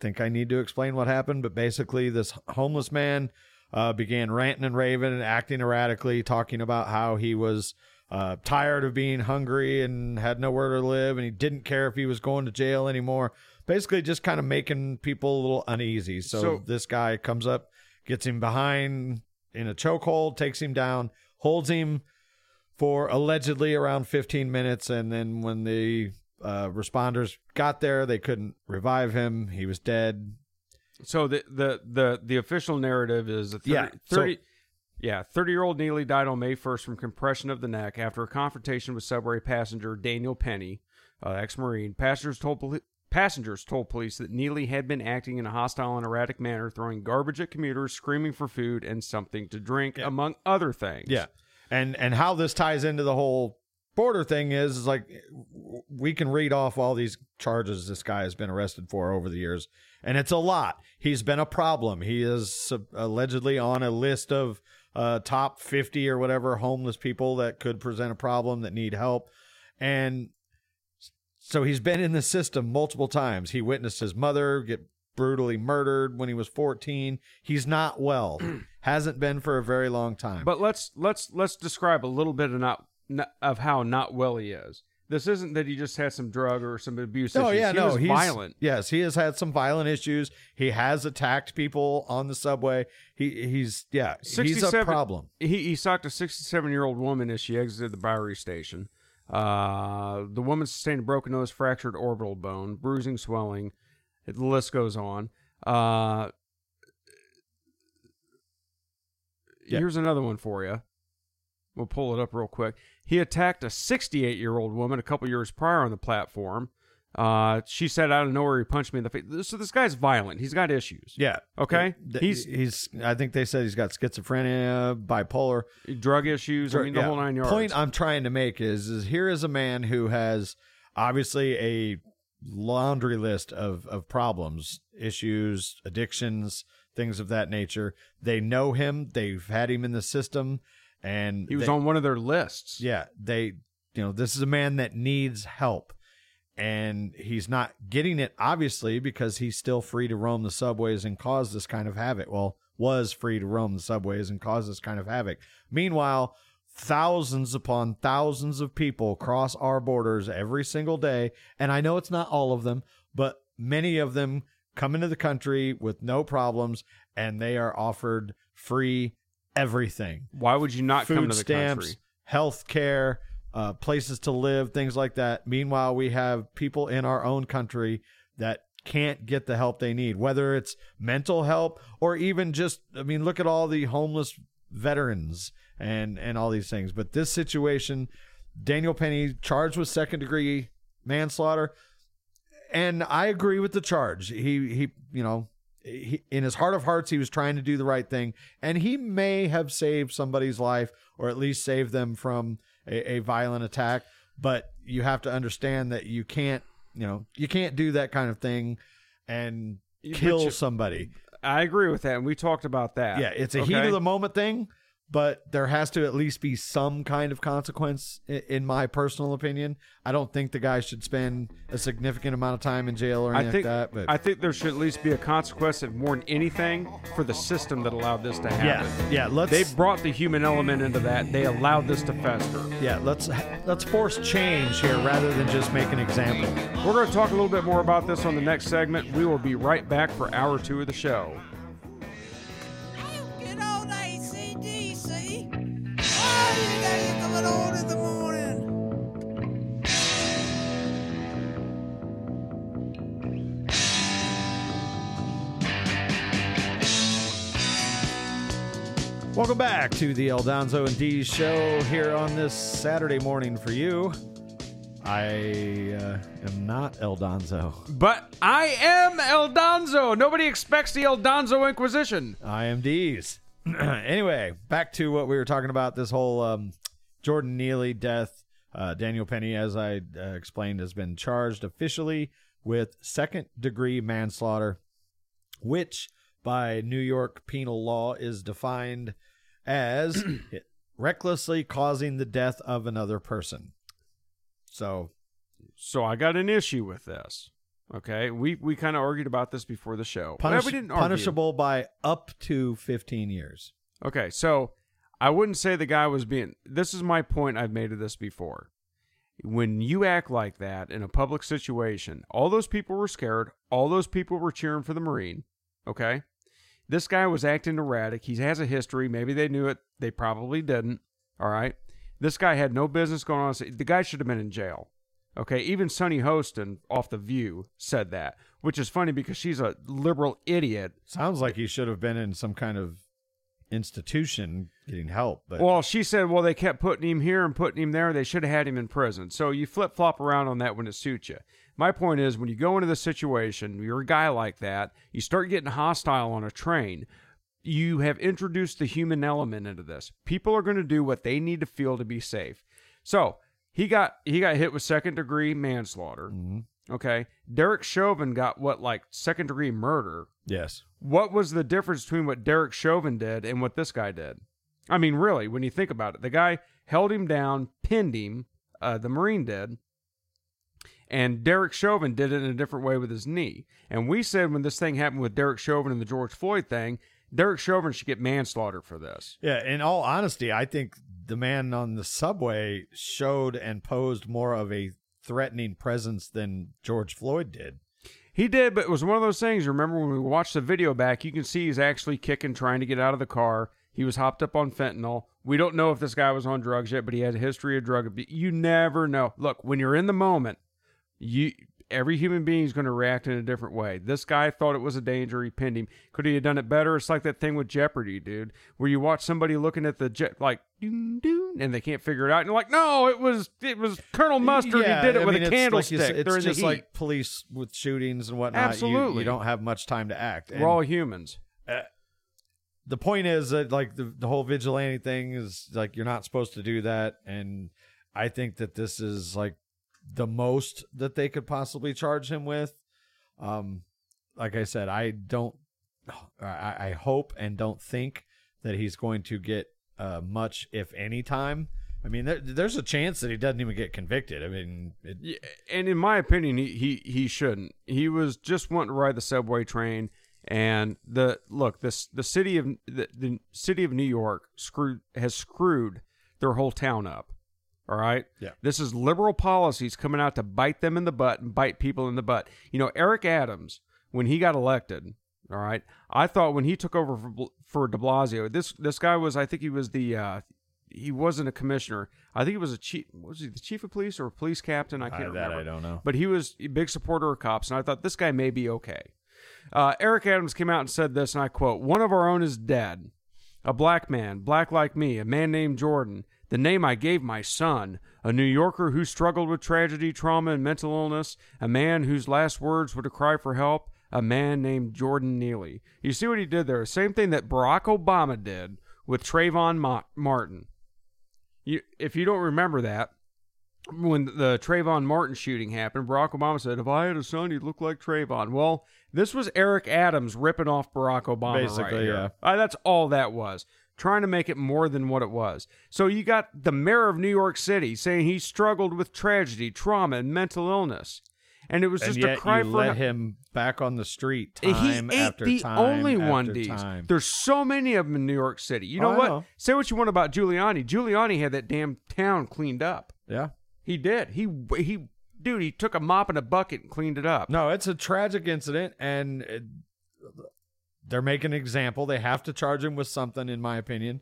think I need to explain what happened, but basically this homeless man uh, began ranting and raving and acting erratically, talking about how he was uh, tired of being hungry and had nowhere to live, and he didn't care if he was going to jail anymore. Basically, just kind of making people a little uneasy. So, So- this guy comes up, gets him behind in a chokehold, takes him down, holds him for allegedly around 15 minutes. And then when the uh, responders got there, they couldn't revive him. He was dead. So the the the, the official narrative is a 30, Yeah, so- 30 yeah, 30 year old Neely died on May 1st from compression of the neck after a confrontation with subway passenger Daniel Penny, uh, ex Marine. Passengers told poli- passengers told police that Neely had been acting in a hostile and erratic manner, throwing garbage at commuters, screaming for food and something to drink, among other things. Yeah. And and how this ties into the whole border thing is, is like we can read off all these charges this guy has been arrested for over the years, and it's a lot. He's been a problem. He is allegedly on a list of uh, top 50 or whatever homeless people that could present a problem that need help. And so he's been in the system multiple times. He witnessed his mother get brutally murdered when he was 14. He's not well. Hasn't been for a very long time. But let's let's let's describe a little bit of not of how not well he is. This isn't that he just had some drug or some abuse No, issues. yeah, he no, he's violent. Yes, he has had some violent issues. He has attacked people on the subway. He he's yeah, he's a problem. He, he socked a 67 year old woman as she exited the Bowery station. Uh, the woman sustained a broken nose, fractured orbital bone, bruising, swelling. The list goes on. Uh, Yeah. Here's another one for you. We'll pull it up real quick. He attacked a 68 year old woman a couple years prior on the platform. Uh, she said out of nowhere he punched me in the face. So this guy's violent. He's got issues. Yeah. Okay. He's he's I think they said he's got schizophrenia, bipolar. drug issues. I mean the Yeah. whole nine yards. Point I'm trying to make is is here is a man who has obviously a laundry list of of problems, issues, addictions, things of that nature. They know him. They've had him in the system, and He was they- on one of their lists. Yeah, they, you know, this is a man that needs help. and he's not getting it obviously because he's still free to roam the subways and cause this kind of havoc. Well, was free to roam the subways and cause this kind of havoc. Meanwhile, thousands upon thousands of people cross our borders every single day, and I know it's not all of them, but many of them come into the country with no problems and they are offered free everything. Why would you not Food come to the stamps, country? health care, uh, places to live, things like that. Meanwhile, we have people in our own country that can't get the help they need, whether it's mental help or even just, I mean, look at all the homeless veterans and, and all these things. But this situation, Daniel Penny charged with second degree manslaughter. And I agree with the charge. He, he, you know, he, in his heart of hearts, he was trying to do the right thing, and he may have saved somebody's life, or at least saved them from a, a violent attack. But you have to understand that you can't, you know, you can't do that kind of thing and kill you- somebody. I agree with that, and we talked about that. Yeah, it's a heat of the moment thing, but there has to at least be some kind of consequence, in my personal opinion. I don't think the guy should spend a significant amount of time in jail or I anything think like that. But I think there should at least be a consequence, and more than anything, for the system that allowed this to happen. yeah, yeah, let's They brought the human element into that. They allowed this to fester. yeah, let's let's force change here rather than just make an example. We're going to talk a little bit more about this on the next segment. We will be right back for hour two of the show. Welcome back to the El Donzo and D show here on this Saturday morning for you. I uh, am not El Donzo. But I am El Donzo. Nobody expects the El Donzo Inquisition. I am Deez. anyway, back to what we were talking about this whole um, Jordan Neely death. Uh, Daniel Penny, as I uh, explained, has been charged officially with second degree manslaughter, which by New York penal law is defined as recklessly causing the death of another person. So, So I got an issue with this. Okay, we we kind of argued about this before the show. Well, we didn't argue. punishable by up to 15 years. Okay, so I wouldn't say the guy was being. This is my point. I've made of this before. When you act like that in a public situation, all those people were scared. All those people were cheering for the Marine. Okay, this guy was acting erratic. He has a history. Maybe they knew it. They probably didn't. All right. This guy had no business going on. The guy should have been in jail. Okay, even Sonny Hostin off The View said that, which is funny because she's a liberal idiot Sounds like he should have been in some kind of institution getting help. But Well, she said, well, they kept putting him here and putting him there. They should have had him in prison. So you flip flop around on that when it suits you. My point is, when you go into this situation, you're a guy like that, you start getting hostile on a train. You have introduced the human element into this. People are going to do what they need to feel to be safe. So he got he got hit with second degree manslaughter. Okay, Derek Chauvin got what like second degree murder. yes, What was the difference between what Derek Chauvin did and what this guy did? I mean, really, when you think about it, the guy held him down, pinned him, uh, the Marine did, and Derek Chauvin did it in a different way with his knee. And we said when this thing happened with Derek Chauvin and the George Floyd thing, Derek Chauvin should get manslaughter for this. yeah. In all honesty, I think the man on the subway showed and posed more of a threatening presence than George Floyd did. He did, but it was one of those things. Remember when we watched the video back, you can see he's actually kicking, trying to get out of the car. He was hopped up on fentanyl. We don't know if this guy was on drugs yet, but he had a history of drug abuse. You never know. Look, when you're in the moment, you every human being is going to react in a different way. This guy thought it was a danger. He pinned him. Could he have done it better? It's like that thing with Jeopardy, dude, where you watch somebody looking at the jet like doon, doon, and they can't figure it out. And you're like, no, it was it was Colonel Mustard. Yeah, he did it I with mean, a it's like you candlestick said, It's just like police with shootings and whatnot. You- Absolutely. you, don't have much time to act. And We're all humans. Uh, the point is that like the the whole vigilante thing is like you're not supposed to do that, and I think that this is like the most that they could possibly charge him with. Um, like I said, I don't, I, I hope and don't think that he's going to get uh, much, if any, time. I mean, there, there's a chance that he doesn't even get convicted. I mean, it, Yeah, and in my opinion, he, he he shouldn't. He was just wanting to ride the subway train, and the look this the city of the, the city of New York screwed has screwed their whole town up. All right. Yeah. This is liberal policies coming out to bite them in the butt and bite people in the butt. You know, Eric Adams when he got elected. All right. I thought when he took over for, for De Blasio, this this guy was I think he was the uh, he wasn't a commissioner. I think he was a chief. Was he the chief of police or a police captain? I I- can't that remember. I don't know. But he was a big supporter of cops, and I thought this guy may be okay. Uh, Eric Adams came out and said this, and I quote: "One of our own is dead, a black man, black like me, a man named Jordan, the name I gave my son, a New Yorker who struggled with tragedy, trauma, and mental illness, a man whose last words were to cry for help." A man named Jordan Neely. You see what he did there? Same thing that Barack Obama did with Trayvon Ma- Martin. You, if you don't remember that, when the Trayvon Martin shooting happened, Barack Obama said, "If I had a son, he'd look like Trayvon." Well, this was Eric Adams ripping off Barack Obama. right Basically, here. yeah. Uh, that's all that was. Trying to make it more than what it was. So you got the mayor of New York City saying he struggled with tragedy, trauma, and mental illness, and it was and just a cry you for let him back on the street He time ain't after the time only one, time. There's so many of them in New York City. You oh, know Oh, what? know. Say what you want about Giuliani. Giuliani had that damn town cleaned up. Yeah. He did. He he, dude. He took a mop and a bucket and cleaned it up. No, it's a tragic incident, and it, they're making an example. They have to charge him with something, in my opinion,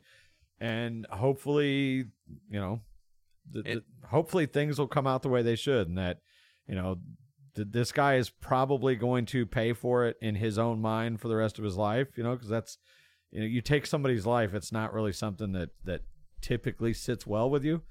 and hopefully, you know, th- th- hopefully things will come out the way they should, and that, you know, th- this guy is probably going to pay for it in his own mind for the rest of his life. You know, because that's, you know, you take somebody's life, it's not really something that that typically sits well with you.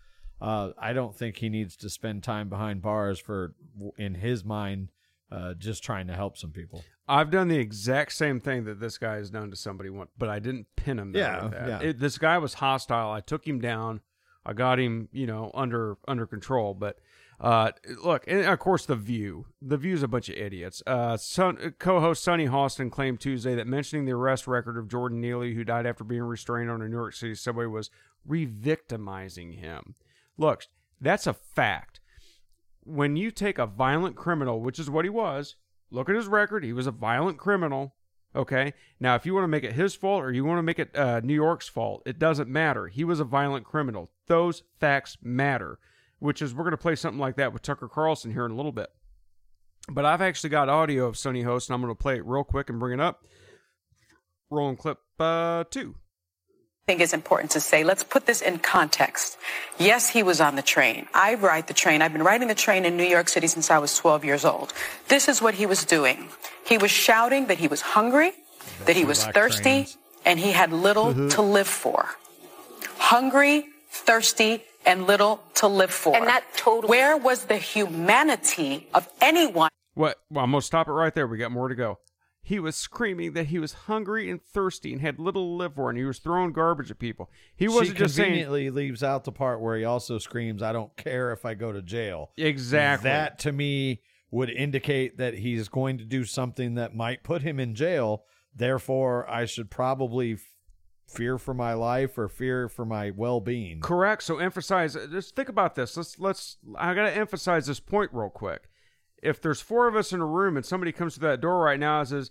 Uh, I don't think he needs to spend time behind bars for, in his mind, uh, just trying to help some people. I've done the exact same thing that this guy has done to somebody once, but I didn't pin him. Yeah, with that. yeah. It- this guy was hostile. I took him down. I got him, you know, under under control. But uh, look, and of course, the View. The View's a bunch of idiots. Uh, son, co-host Sonny Hostin claimed Tuesday that mentioning the arrest record of Jordan Neely, who died after being restrained on a New York City subway, was re-victimizing him. Look, that's a fact when you take a violent criminal, which is what he was, look at his record. He was a violent criminal. Okay. Now, if you want to make it his fault or you want to make it uh, New York's fault, it doesn't matter. He was a violent criminal. Those facts matter, which is we're going to play something like that with Tucker Carlson here in a little bit. But I've actually got audio of Sonny Host, and I'm going to play it real quick and bring it up. Rolling clip uh, two. I think it's important to say, let's put this in context. Yes, he was on the train. I ride the train. I've been riding the train in New York City since I was 12 years old. This is what he was doing. He was shouting that he was hungry, that he was thirsty, and he had little mm-hmm. to live for. Hungry, thirsty, and little to live for. And that totally- Where was the humanity of anyone? What? Well, I'm going to stop it right there. We got more to go. He was screaming that he was hungry and thirsty and had little to live for, and he was throwing garbage at people. He wasn't she just saying conveniently leaves out the part where he also screams, "I don't care if I go to jail." exactly That to me would indicate that he's going to do something that might put him in jail. Therefore, I should probably fear for my life or fear for my well-being. Correct. So emphasize. Just think about this. Let's let's. I got to emphasize this point real quick. If there's four of us in a room and somebody comes to that door right now and says,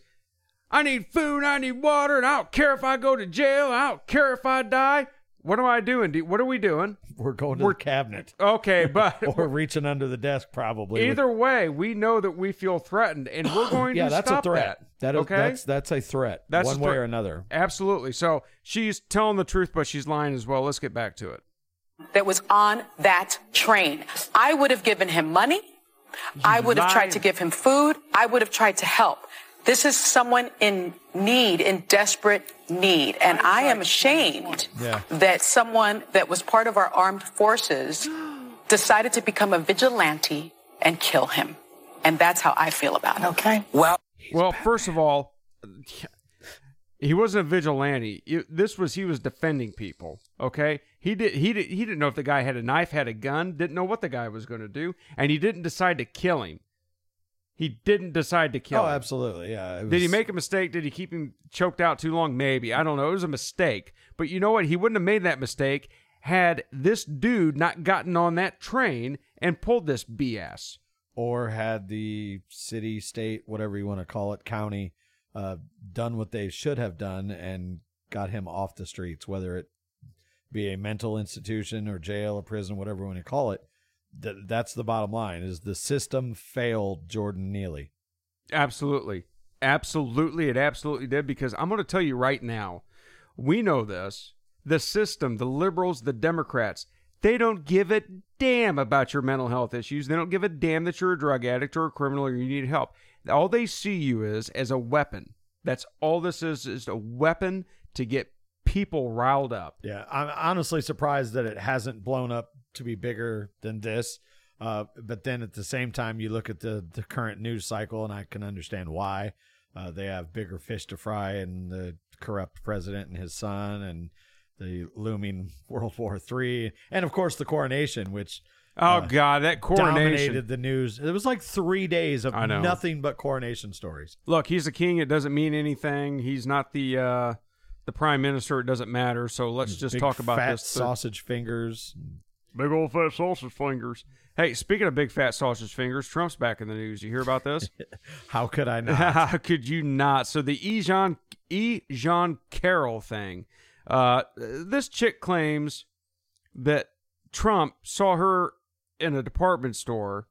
"I need food, I need water, and I don't care if I go to jail, I don't care if I die," what am I doing? Do- What are we doing? We're going to We're- the cabinet Okay, but or reaching under the desk, probably. either way, we know that we feel threatened, and we're going to yeah, to that's stop a threat. that. That is okay. that's that's a threat. That's one a way threat. or another. Absolutely. So she's telling the truth, but she's lying as well. Let's get back to it. that was on that train. I would have given him money. I would have tried to give him food. I would have tried to help. This is someone in need, in desperate need. And I am ashamed Yeah. that someone that was part of our armed forces decided to become a vigilante and kill him. And that's how I feel about it. Okay. Well, well, first of all, he wasn't a vigilante. This was he was defending people. Okay, he did he did he didn't know if the guy had a knife, had a gun, didn't know what the guy was going to do, and he didn't decide to kill him. He didn't decide to kill Oh, him. absolutely. Yeah. it Did he make a mistake? Did he keep him choked out too long? Maybe. I don't know. It was a mistake. But you know what? He wouldn't have made that mistake had this dude not gotten on that train and pulled this BS. or had the city, state, whatever you want to call it, county, uh, done what they should have done and got him off the streets, whether it be a mental institution or jail or prison, whatever you want to call it. Th- that's the bottom line: is the system failed Jordan Neely. Absolutely. Absolutely. It absolutely did because I'm going to tell you right now, we know this. The system, the liberals, the Democrats, they don't give a damn about your mental health issues. They don't give a damn that you're a drug addict or a criminal or you need help. All they see you is as a weapon. That's all this is, is a weapon to get people riled up. Yeah, I'm honestly surprised that it hasn't blown up to be bigger than this. Uh, but then at the same time, you look at the, the current news cycle, and I can understand why. Uh, they have bigger fish to fry, and the corrupt president and his son, and the looming World War Three, and of course the coronation, which Oh, God, that coronation. dominated the news. It was like three days of I know. nothing but coronation stories. Look, he's a king. It doesn't mean anything. He's not the uh, the prime minister. It doesn't matter. So let's just Big talk about fat this. sausage fingers. Big old fat sausage fingers. Hey, speaking of big fat sausage fingers, Trump's back in the news. You hear about this? How could I not? How could you not? So the E. Jean E. Jean Carroll thing. Uh, this chick claims that Trump saw her in a department store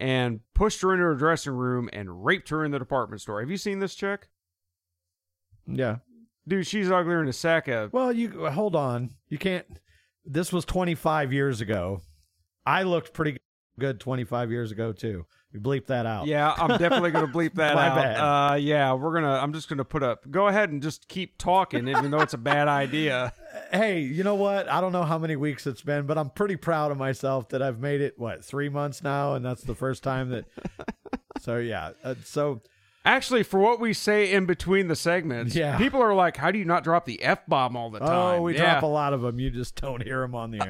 and pushed her into her dressing room and raped her in the department store. Have you seen this chick? yeah. Dude, she's uglier than a sack of. Well, you hold on. You can't. This was 25 years ago. I looked pretty good 25 years ago too. You bleep that out. Yeah, I'm definitely gonna bleep that My out. bad. Uh, yeah, we're gonna. I'm just gonna put up. Go ahead and just keep talking, even though it's a bad idea. Hey, you know what? I don't know how many weeks it's been, but I'm pretty proud of myself that I've made it. What three months now, and that's the first time that. so yeah. Uh, so Actually, for what we say in between the segments, Yeah. people are like, "How do you not drop the f bomb all the time?" oh, we yeah. drop a lot of them. You just don't hear them on the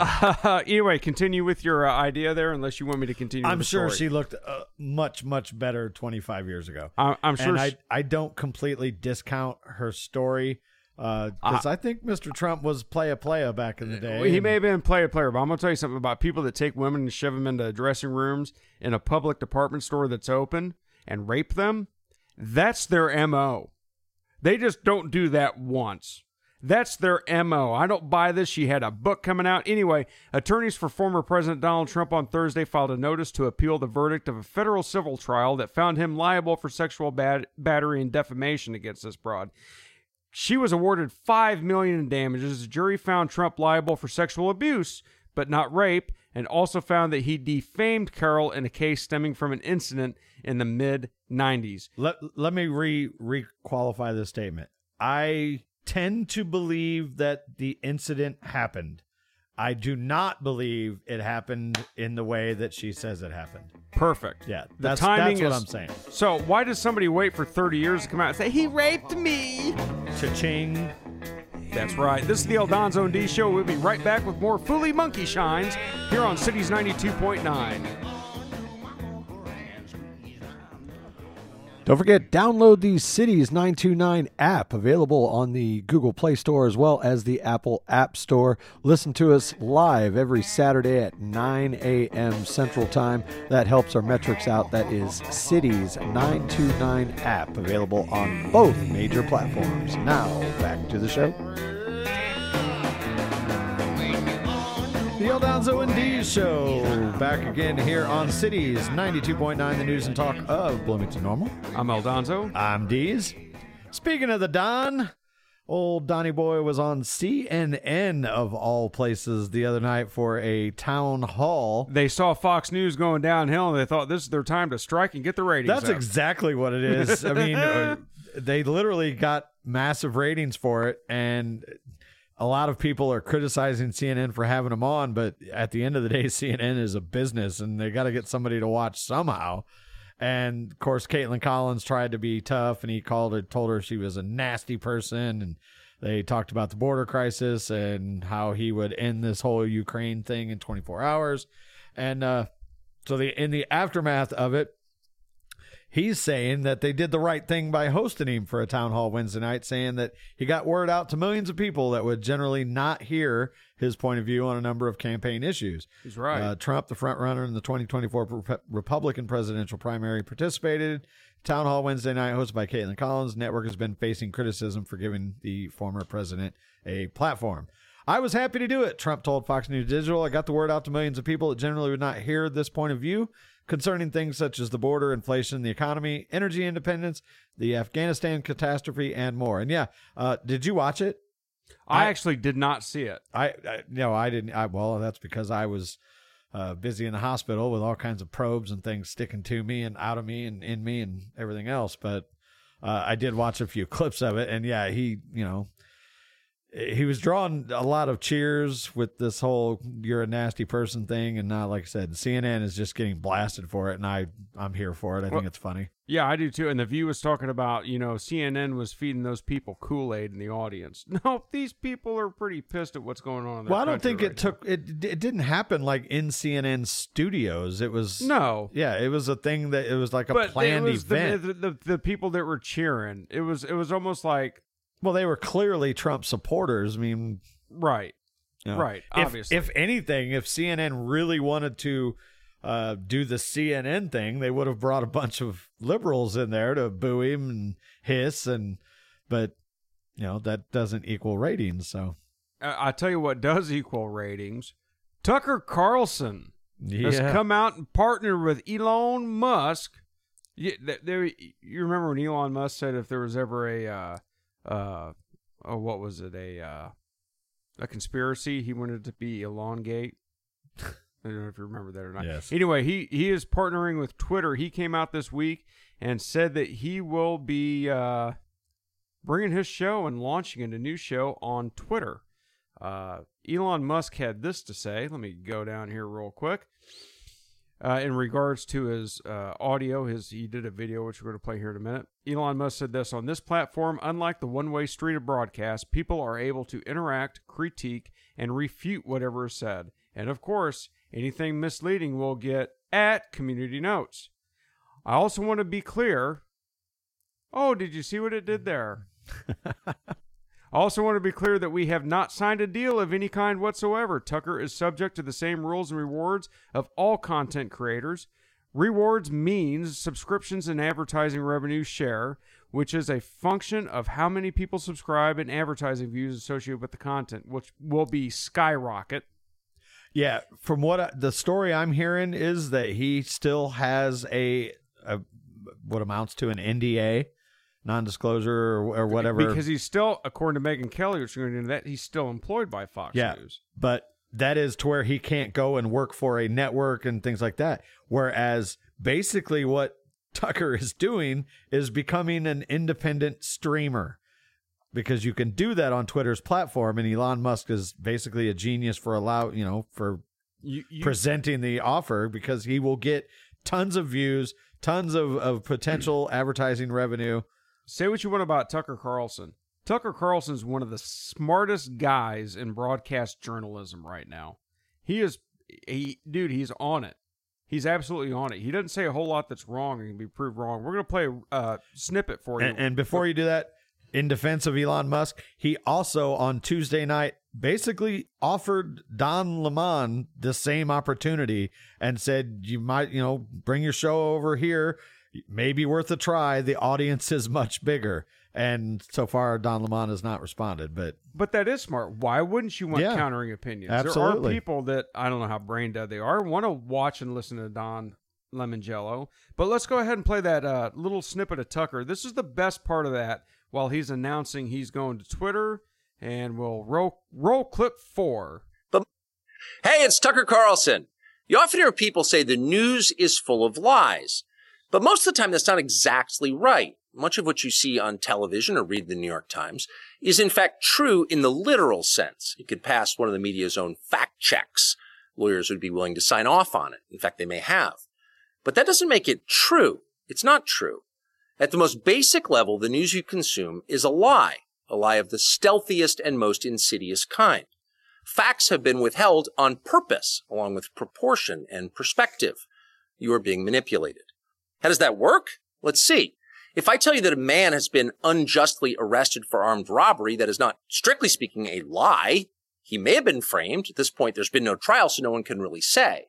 air. anyway, continue with your uh, idea there, unless you want me to continue. I'm sure story. she looked uh, much much better 25 years ago. I- I'm sure. and she- I I don't completely discount her story because I think Mr. Trump was playa playa back in the day. he may have been player player, but I'm gonna tell you something about people that take women and shove them into dressing rooms in a public department store that's open and rape them. That's their mo. They just don't do that once. That's their MO. I don't buy this. She had a book coming out. Anyway, attorneys for former President Donald Trump on Thursday filed a notice to appeal the verdict of a federal civil trial that found him liable for sexual battery and defamation against this broad. She was awarded five million in damages. The jury found Trump liable for sexual abuse, but not rape, and also found that he defamed Carroll in a case stemming from an incident in the mid '90s. let let me re re qualify this statement. I tend to believe that the incident happened. I do not believe it happened in the way that she says it happened. Perfect. Yeah, the that's- timing that's what is- I'm saying. So why does somebody wait for 30 years to come out and say he raped me? Cha-ching. That's right. This is the El Donzo and D Show. We'll be right back with more Fully Monkey Shines here on Cities 92.9. Don't forget, download the Cities 929 app available on the Google Play Store as well as the Apple App Store. Listen to us live every Saturday at 9 a.m. Central Time. That helps our metrics out. That is Cities 929 app available on both major platforms. Now, back to the show. The El Donzo and D Show. Back again here on Cities 92.9, the news and talk of Bloomington Normal. I'm El Donzo. I'm Deez. Speaking of the Don, old Donnie Boy was on CNN of all places the other night for a town hall. They saw Fox News going downhill and they thought this is their time to strike and get the ratings That's up. exactly what it is. I mean, uh, they literally got massive ratings for it, and a lot of people are criticizing CNN for having them on. But at the end of the day, CNN is a business, and they got to get somebody to watch somehow. And of course, Kaitlan Collins tried to be tough, and he called her, told her she was a nasty person, and they talked about the border crisis and how he would end this whole Ukraine thing in 24 hours. And uh, so the in the aftermath of it, he's saying that they did the right thing by hosting him for a town hall Wednesday night, saying that he got word out to millions of people that would generally not hear his point of view on a number of campaign issues. He's right. Uh, Trump, the front runner in the 2024 Republican presidential primary, participated. Town hall Wednesday night, hosted by Kaitlan Collins. Network has been facing criticism for giving the former president a platform. I was happy to do it, Trump told Fox News Digital. I got the word out to millions of people that generally would not hear this point of view concerning things such as the border, inflation, the economy, energy independence, the Afghanistan catastrophe, and more. And yeah, uh, did you watch it? I, I- actually did not see it. I, I no, I didn't. I, well, that's because I was uh, busy in the hospital with all kinds of probes and things sticking to me and out of me and in me and everything else. But uh, I did watch a few clips of it, and yeah, he, you know, he was drawing a lot of cheers with this whole "you're a nasty person" thing, and now, like I said, CNN is just getting blasted for it, and I, I'm here for it. I think it's funny. Yeah, I do too. And the View was talking about, you know, CNN was feeding those people Kool Aid in the audience. No, these people are pretty pissed at what's going on. In their Well, I don't think it right took it. It didn't happen like in CNN studios. It was. No, Yeah, it was a thing that it was like a but planned it was the, event. the, the the people that were cheering. It was it was almost like well, they were clearly Trump supporters. I mean, right, you know, right. If, obviously, if anything, if CNN really wanted to uh, do the CNN thing, they would have brought a bunch of liberals in there to boo him and hiss, and but you know that doesn't equal ratings. So I, I tell you what does equal ratings. Tucker Carlson has come out and partnered with Elon Musk. You, th- there, you remember when Elon Musk said if there was ever a, uh, uh, oh, what was it, a, uh, a conspiracy, he wanted to be Elongate. I don't know if you remember that or not. Yes. Anyway, he he is partnering with Twitter. He came out this week and said that he will be uh, bringing his show and launching a new show on Twitter. Uh, Elon Musk had this to say. Let me go down here real quick. Uh, in regards to his uh, audio, his he did a video which we're going to play here in a minute. Elon Musk said this on this platform. Unlike the one-way street of broadcast, people are able to interact, critique, and refute whatever is said. And of course, anything misleading will get at community notes. I also want to be clear. Oh, did you see what it did there? Also want to be clear that we have not signed a deal of any kind whatsoever. Tucker is subject to the same rules and rewards of all content creators. Rewards means subscriptions and advertising revenue share, which is a function of how many people subscribe and advertising views associated with the content, which will be skyrocket. yeah. From what I, the story I'm hearing is that he still has a, a what amounts to an NDA, non-disclosure or, or whatever. Because he's still, according to Megyn Kelly, which we're going into that, he's still employed by Fox Yeah. News. but that is to where he can't go and work for a network and things like that. Whereas basically what Tucker is doing is becoming an independent streamer because you can do that on Twitter's platform and Elon Musk is basically a genius for allow, you know, for You, you, presenting the offer because he will get tons of views, tons of, of potential advertising revenue. Say what you want about Tucker Carlson. Tucker Carlson is one of the smartest guys in broadcast journalism right now. He is, he, dude, he's on it. He's absolutely on it. He doesn't say a whole lot that's wrong and can be proved wrong. We're going to play a uh, snippet for you. And, and before you do that, in defense of Elon Musk, he also on Tuesday night basically offered Don Lemon the same opportunity and said, "You might, you know, bring your show over here. Maybe worth a try. The audience is much bigger." And so far, Don Lemon has not responded. But But that is smart. Why wouldn't you want Yeah. countering opinions? There are people that I don't know how brain dead they are want to watch and listen to Don Lemongello. But let's go ahead and play that uh, little snippet of Tucker. This is the best part of that. While he's announcing he's going to Twitter, and we'll roll roll clip four. Hey, it's Tucker Carlson. You often hear people say the news is full of lies, but most of the time that's not exactly right. Much of what you see on television or read the New York Times is in fact true in the literal sense. It could pass one of the media's own fact checks. Lawyers would be willing to sign off on it. In fact, they may have. But that doesn't make it true. It's not true. At the most basic level, the news you consume is a lie, a lie of the stealthiest and most insidious kind. Facts have been withheld on purpose, along with proportion and perspective. You are being manipulated. How does that work? Let's see. If I tell you that a man has been unjustly arrested for armed robbery, that is not strictly speaking a lie. He may have been framed. At this point, there's been no trial, so no one can really say.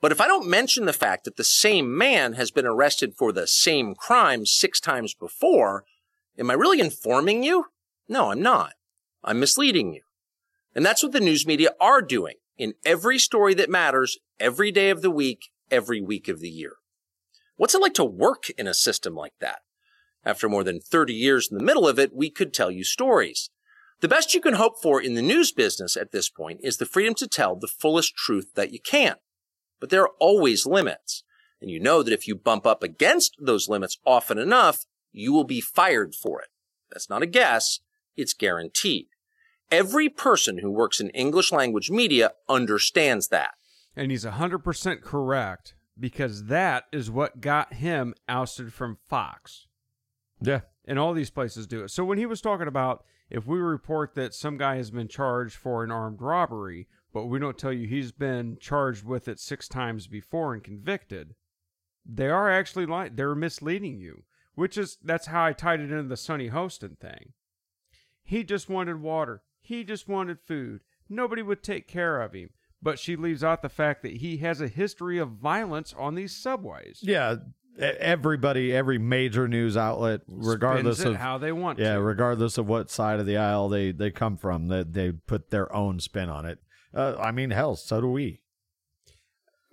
But if I don't mention the fact that the same man has been arrested for the same crime six times before, am I really informing you? No, I'm not. I'm misleading you. And that's what the news media are doing in every story that matters, every day of the week, every week of the year. What's it like to work in a system like that? After more than 30 years in the middle of it, we could tell you stories. The best you can hope for in the news business at this point is the freedom to tell the fullest truth that you can. But there are always limits. And you know that if you bump up against those limits often enough, you will be fired for it. That's not a guess. It's guaranteed. Every person who works in English language media understands that. And he's 100% correct because that is what got him ousted from Fox. Yeah. And all these places do it. So when he was talking about if we report that some guy has been charged for an armed robbery, but we don't tell you he's been charged with it six times before and convicted, they are actually lying. They're misleading you, which is that's how I tied it into the Sunny Hostin thing. He just wanted water. He just wanted food. Nobody would take care of him. But she leaves out the fact that he has a history of violence on these subways. Yeah. Everybody, every major news outlet, regardless of how they want yeah, to. regardless of what side of the aisle they they come from, that they, put their own spin on it. Uh, I mean, hell, so do we.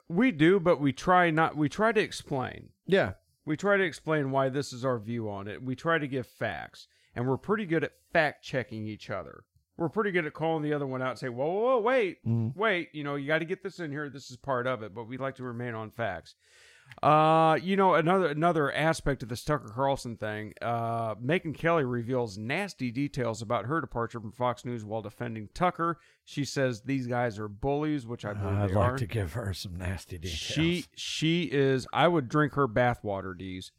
We do, but we try not. We try to explain. Yeah. We try to explain why this is our view on it. We try to give facts, and we're pretty good at fact checking each other. We're pretty good at calling the other one out and say, "Whoa, whoa, whoa wait, wait, you know, you got to get this in here. This is part of it." But we'd like to remain on facts. Uh, you know, another another aspect of this Tucker Carlson thing. Uh, Megyn Kelly reveals nasty details about her departure from Fox News while defending Tucker. She says these guys are bullies, which I believe I'd they like are. to give her some nasty details. She she is. I would drink her bathwater, Deez.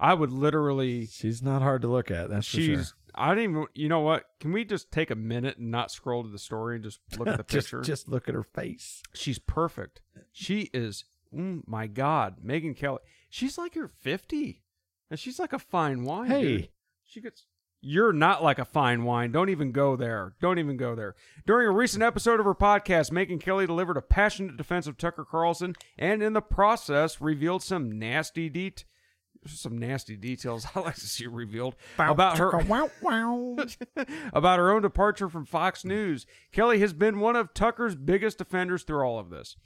I would literally. she's not hard to look at. That's for sure. I didn't even. You know what? Can we just take a minute and not scroll to the story and just look at the just, picture? just look at her face. She's perfect. She is. Mm, my God, Megyn Kelly. She's like you're fifty, and she's like a fine wine. Hey. dude. she gets. You're not like a fine wine. Don't even go there. Don't even go there. During a recent episode of her podcast, Megyn Kelly delivered a passionate defense of Tucker Carlson, and in the process, revealed some nasty det- some nasty details. I like to see revealed about her about her own departure from Fox News. Kelly has been one of Tucker's biggest defenders through all of this.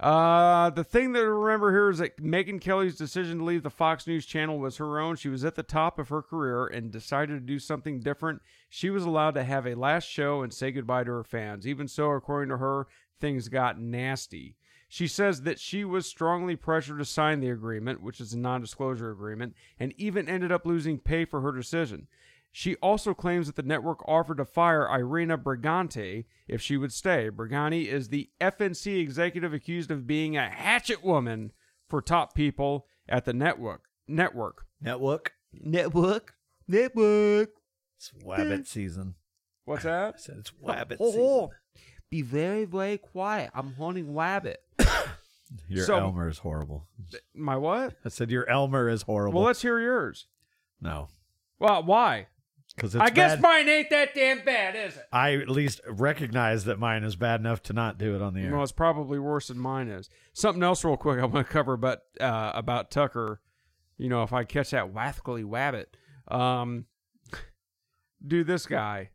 Uh, the thing that to remember here is that Megyn Kelly's decision to leave the Fox News channel was her own. She was at the top of her career and decided to do something different. She was allowed to have a last show and say goodbye to her fans. Even so, according to her, things got nasty. She says that she was strongly pressured to sign the agreement, which is a non disclosure agreement, and even ended up losing pay for her decision. She also claims that the network offered to fire Irina Briganti if she would stay. Briganti is the FNC executive accused of being a hatchet woman for top people at the network. Network. Network. Network. Network. It's Wabbit eh. season. What's that? I that? said it's Wabbit oh, oh, oh, season. oh. Be very, very quiet. I'm hunting wabbit. Your So- Elmer is horrible. My what? I said your Elmer is horrible. Well, let's hear yours. no, Well, why? because I guess mine ain't that damn bad, is it? I at least recognize that mine is bad enough to not do it on the air. Well, it's probably worse than mine is. Something else, real quick, I want to cover about uh, about Tucker. You know, if I catch that wathkily wabbit, um, do this guy.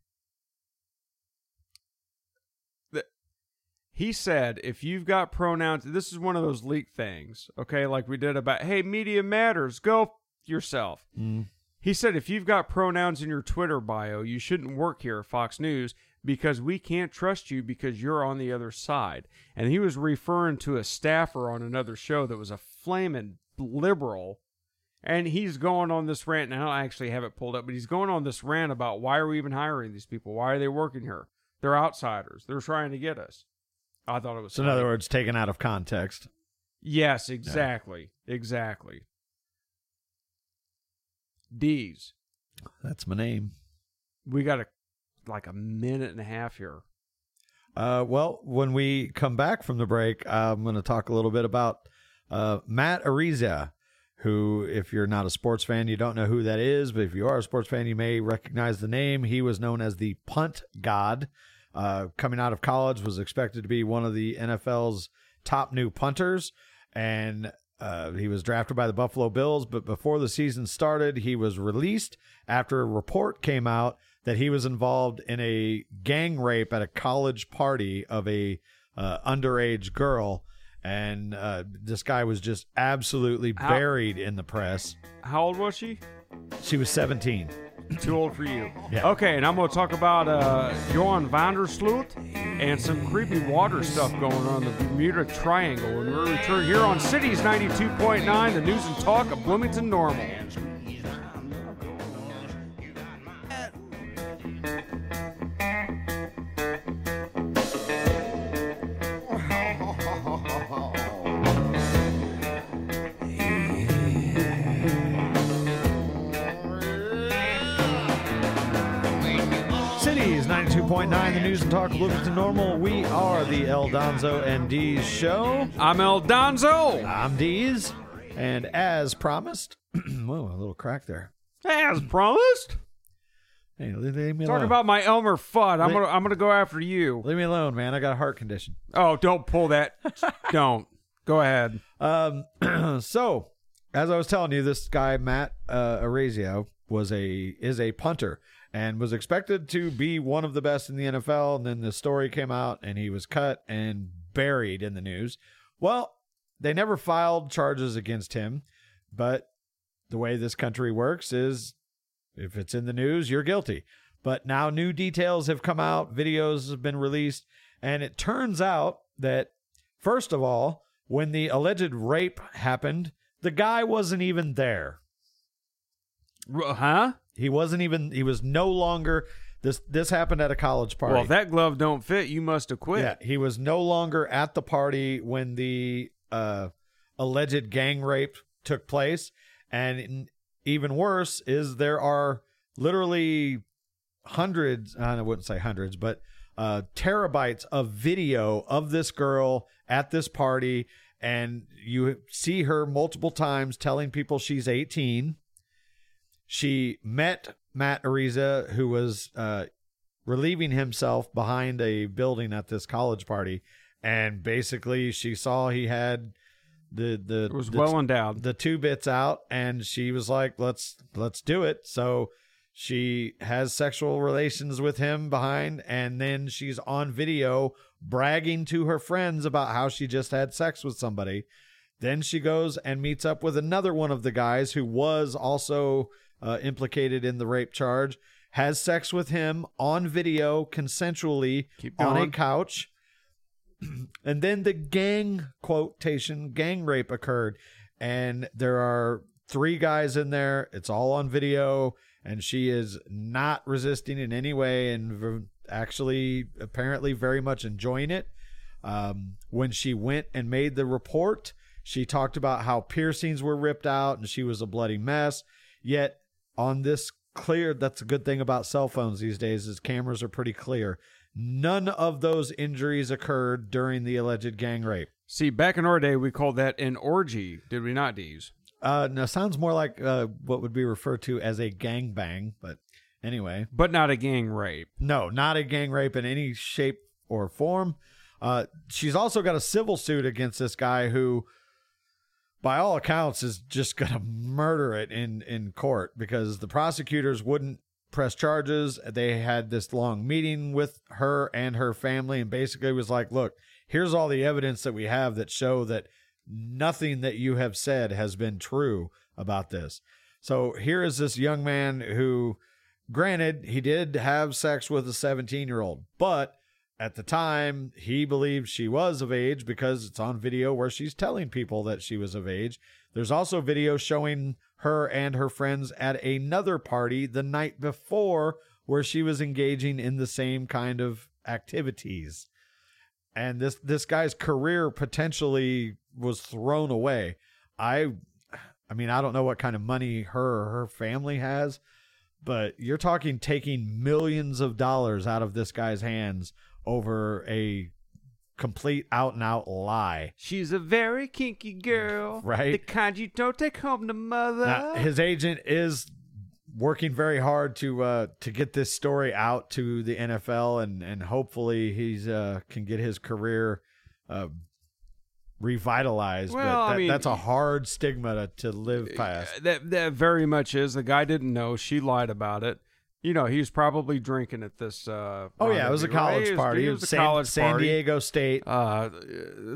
He said, if you've got pronouns, this is one of those leak things, okay? Like we did about, hey, media matters, go f- yourself. Mm-hmm. He said, if you've got pronouns in your Twitter bio, you shouldn't work here at Fox News because we can't trust you because you're on the other side. And he was referring to a staffer on another show that was a flaming liberal. And he's going on this rant, and I don't actually have it pulled up, but he's going on this rant about why are we even hiring these people? Why are they working here? They're outsiders. They're trying to get us. I thought it was. so in funny. other words, taken out of context. Yes, exactly. Exactly. Deez. That's my name. We got a like a minute and a half here. Uh, well, when we come back from the break, I'm going to talk a little bit about uh, Matt Araiza, who, if you're not a sports fan, you don't know who that is, but if you are a sports fan, you may recognize the name. He was known as the punt god. Uh, coming out of college, was expected to be one of the NFL's top new punters, and uh, he was drafted by the Buffalo Bills. But before the season started, he was released after a report came out that he was involved in a gang rape at a college party of a uh, underage girl. And uh, this guy was just absolutely How- buried in the press. How old was she? She was 17. Too old for you. Yeah. Okay, and I'm going to talk about uh, Joran van der Sloot and some creepy water stuff going on in the Bermuda Triangle. And we're return here on Cities 92.9, the news and talk of Bloomington Normal. Cities 92.9, the news and talk of Bloomington Normal. We are the El Donzo and Deez show. I'm El Donzo. I'm Deez. And as promised, whoa, a little crack there. As promised. Hey, leave, leave me Talk alone. about my Elmer Fudd. I'm gonna I'm gonna go after you. leave me alone, man. I got a heart condition. Oh, don't pull that. don't. Go ahead. Um, so as I was telling you, this guy Matt uh, Araiza was a is a punter and was expected to be one of the best in the NFL. And then the story came out, and he was cut and buried in the news. Well, they never filed charges against him, but the way this country works is if it's in the news, you're guilty. But now new details have come out, videos have been released, and it turns out that first of all, when the alleged rape happened, the guy wasn't even there. Huh? He wasn't even he was no longer this this happened at a college party. Well, if that glove don't fit, you must have quit. Yeah, he was no longer at the party when the uh, alleged gang rape took place, and even worse is there are literally hundreds. I wouldn't say hundreds, but uh, terabytes of video of this girl at this party, and you see her multiple times telling people she's 18. She met Matt Araiza, who was uh, relieving himself behind a building at this college party, and basically she saw he had the the It was the, well endowed. the two bits out, and she was like, "Let's let's do it." So she has sexual relations with him behind, and then she's on video bragging to her friends about how she just had sex with somebody. Then she goes and meets up with another one of the guys who was also uh, implicated in the rape charge, has sex with him on video consensually on a couch. and then the gang quotation gang rape occurred. And there are three guys in there. It's all on video. And she is not resisting in any way and v- actually, apparently, very much enjoying it. Um, when she went and made the report, she talked about how piercings were ripped out and she was a bloody mess. Yet on this clear, that's a good thing about cell phones these days is cameras are pretty clear. None of those injuries occurred during the alleged gang rape. See, back in our day, we called that an orgy, did we not, Deez? Uh, now sounds more like uh, what would be referred to as a gang bang, but anyway, But not a gang rape. no, not a gang rape in any shape or form. Uh, she's also got a civil suit against this guy who, by all accounts, is just going to murder it in in court because the prosecutors wouldn't press charges. They had this long meeting with her and her family, and basically was like, "Look, here's all the evidence that we have that show that nothing that you have said has been true about this." So here is this young man who, granted, he did have sex with a 17 year old, but at the time, he believed she was of age because it's on video where she's telling people that she was of age. There's also video showing her and her friends at another party the night before where she was engaging in the same kind of activities. And this this guy's career potentially was thrown away. I I mean, I don't know what kind of money her or her family has, but you're talking taking millions of dollars out of this guy's hands over a complete out and out lie. She's a very kinky girl, Right. The kind you don't take home to mother. Now, his agent is working very hard to uh, to get this story out to the NFL, and and hopefully he's uh, can get his career uh, revitalized. Well, but I mean- that's a hard stigma to, to live past. that that very much is. The guy didn't know. She lied about it. You know, he was probably drinking at this. Uh, Oh yeah, it was a rendezvous, right? college It was- party. It was a San, college San party. Diego State. Uh,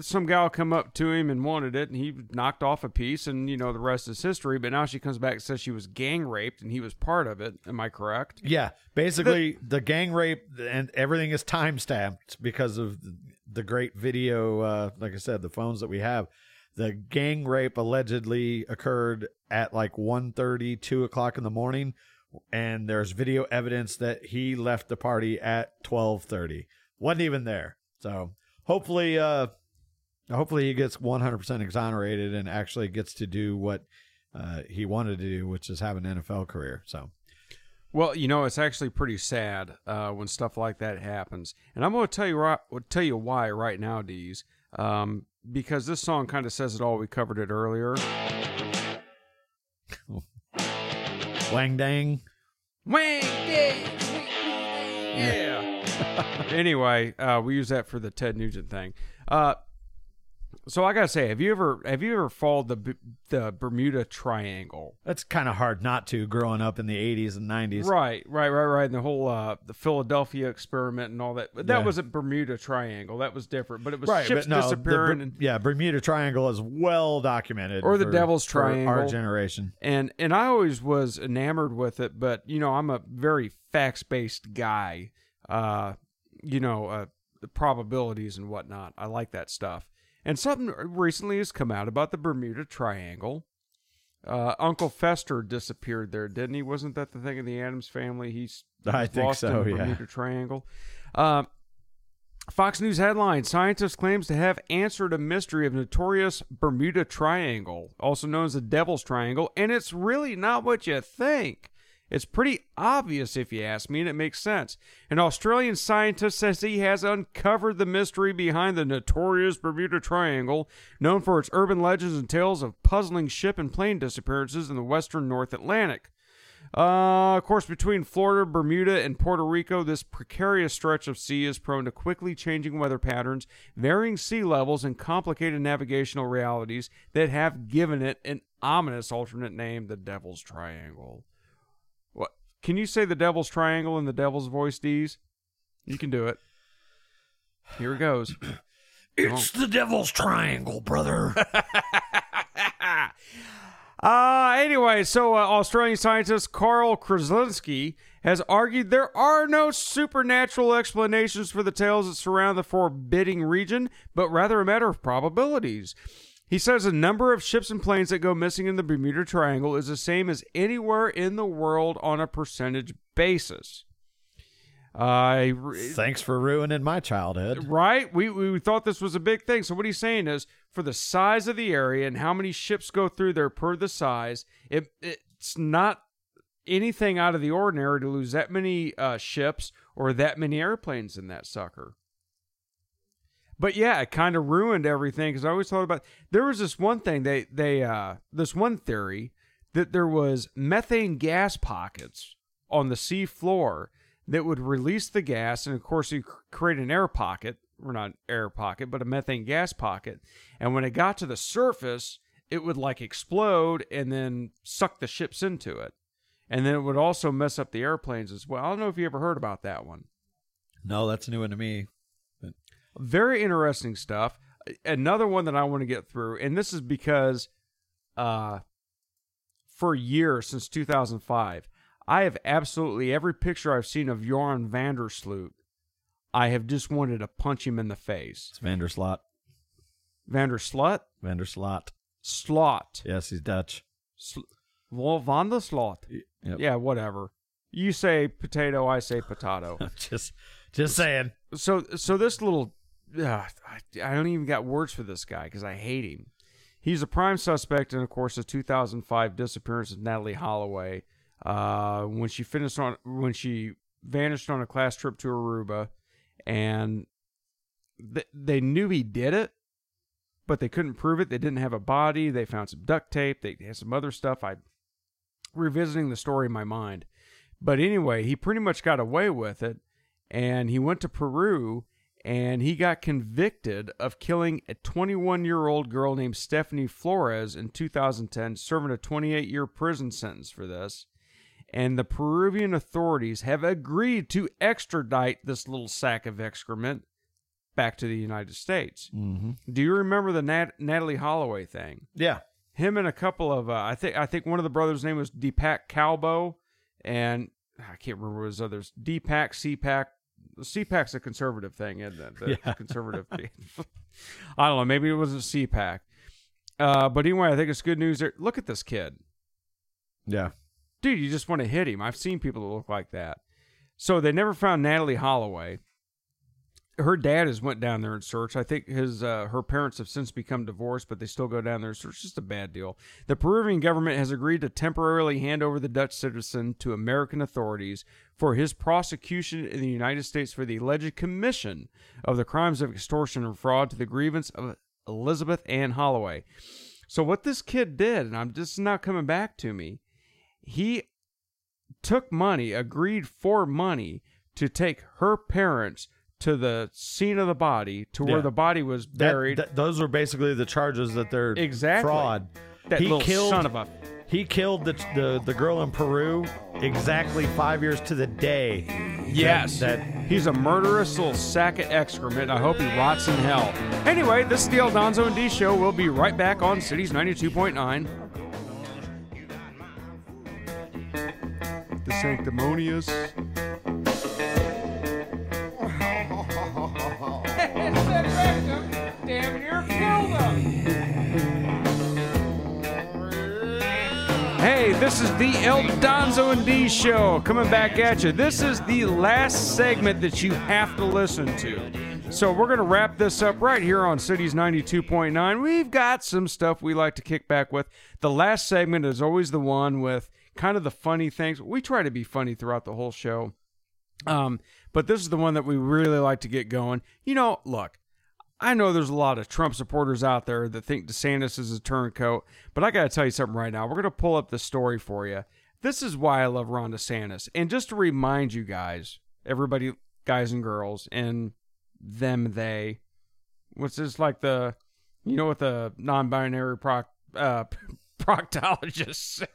some gal come up to him and wanted it, and he knocked off a piece, and you know the rest is history. But now she comes back and says she was gang raped, and he was part of it. Am I correct? Yeah, basically the, gang rape and everything is time stamped because of the, the great video. Uh, like I said, the phones that we have. The gang rape allegedly occurred at like 1.30, 2 o'clock in the morning, and there's video evidence that he left the party at twelve thirty. wasn't even there. So hopefully, uh, hopefully he gets one hundred percent exonerated and actually gets to do what uh, he wanted to do, which is have an NFL career. So. Well, you know, it's actually pretty sad uh, when stuff like that happens, and I'm going to tell you right, tell you why right now, Deez. Um, because this song kind of says it all. We covered it earlier. Wang dang. Wang dang. Yeah. anyway, uh, we use that for the Ted Nugent thing. Uh, so I gotta say, have you ever have you ever followed the the Bermuda Triangle? That's kind of hard not to growing up in the 80s and 90s. Right, right, right, right. And the whole uh, the Philadelphia experiment and all that. But that Yeah. wasn't Bermuda Triangle. That was different. But it was Right, ships no, the disappearing Ber- and, yeah, Bermuda Triangle is well documented. Or the for- Devil's for Our generation. and and I always was enamored with it. But you know, I'm a very facts based guy. Uh, you know, uh, the probabilities and whatnot. I like that stuff. And something recently has come out about the Bermuda Triangle. Uh, Uncle Fester disappeared there, didn't he? Wasn't that the thing in the Addams family? He's I think lost so, yeah. Bermuda Triangle. Uh, Fox News headline: Scientist claims to have answered a mystery of notorious Bermuda Triangle, also known as the Devil's Triangle, and it's really not what you think. It's pretty obvious if you ask me, and it makes sense. An Australian scientist says he has uncovered the mystery behind the notorious Bermuda Triangle, known for its urban legends and tales of puzzling ship and plane disappearances in the western North Atlantic. Uh, of course, between Florida, Bermuda, and Puerto Rico, this precarious stretch of sea is prone to quickly changing weather patterns, varying sea levels, and complicated navigational realities that have given it an ominous alternate name, the Devil's Triangle. Can you say the Devil's Triangle in the Devil's voice, Deez? You can do it. Here it goes. It's the Devil's Triangle, brother. Uh, anyway, so uh, Australian scientist Karl Kruszelnicki has argued there are no supernatural explanations for the tales that surround the forbidding region, but rather a matter of probabilities. He says the number of ships and planes that go missing in the Bermuda Triangle is the same as anywhere in the world on a percentage basis. I Thanks for ruining my childhood. Right? We, we thought this was a big thing. So what he's saying is, for the size of the area and how many ships go through there per the size, it it's not anything out of the ordinary to lose that many uh, ships or that many airplanes in that sucker. But yeah, it kind of ruined everything because I always thought about there was this one thing they they uh this one theory that there was methane gas pockets on the sea floor that would release the gas and of course you create an air pocket or not air pocket but a methane gas pocket and when it got to the surface it would like explode and then suck the ships into it and then it would also mess up the airplanes as well i don't know if you ever heard about that one No, that's new one to me. Very interesting stuff. Another one that I want to get through, and this is because uh, for years since 2005, I have absolutely every picture I've seen of Joran Vandersloot, I have just wanted to punch him in the face. It's Vanderslot. Vanderslut? Vanderslot. Slot. Yes, he's Dutch. Sl- well, Vanderslot. Yep. Yeah, whatever. You say potato, I say potato. just, just saying. so so this little uh, I, I don't even got words for this guy because I hate him. He's a prime suspect in, of course, the 2005 disappearance of Natalee Holloway uh, when she finished on when she vanished on a class trip to Aruba, and th- they knew he did it, but they couldn't prove it. They didn't have a body. They found some duct tape. They had some other stuff. I revisiting the story in my mind. But anyway, he pretty much got away with it, and he went to Peru and he got convicted of killing a 21 year old girl named Stephanie Flores in 2010, serving a 28 year prison sentence for this. And the Peruvian authorities have agreed to extradite this little sack of excrement back to the United States. Mm-hmm. Do you remember the Nat- Natalee Holloway thing? Yeah. him and a couple of uh, I think I think one of the brothers' name was Deepak Kalpoe, and I can't remember his others. Deepak, CPAC. CPAC's a conservative thing, isn't it? The Yeah. conservative. I don't know. Maybe it wasn't CPAC. Uh, but anyway, I think it's good news. There. Look at this kid, Yeah. dude. You just want to hit him. I've seen people that look like that. So they never found Natalee Holloway. Her dad has went down there and searched. I think his uh, her parents have since become divorced, but they still go down there and search. It's just a bad deal. The Peruvian government has agreed to temporarily hand over the Dutch citizen to American authorities for his prosecution in the United States for the alleged commission of the crimes of extortion and fraud to the grievance of Elizabeth Ann Holloway. So what this kid did, and I'm just not coming back to me, he took money, agreed for money to take her parents to the scene of the body, to where Yeah. the body was That- buried. that- those are basically the charges that they're Exactly. fraud. that he little killed son of a. he killed the, the the girl in Peru exactly five years to the day. Yes. that He's a murderous little sack of excrement. I hope he rots in hell. Anyway, this is the El Donzo and D show. We'll be right back on Cities 92.9. The sanctimonious. This is the El Donzo and D show coming back at you. This is the last segment that you have to listen to. So we're going to wrap this up right here on Cities 92.9. We've got some stuff we like to kick back with. The last segment is always the one with kind of the funny things. We try to be funny throughout the whole show. Um, but this is the one that we really like to get going. You know, look, I know there's a lot of Trump supporters out there that think DeSantis is a turncoat, but I got to tell you something right now. We're going to pull up the story for you. This is why I love Ron DeSantis. And just to remind you guys, everybody, guys and girls, and them, they, what's this like the, you know what the non binary proc, uh, proctologist,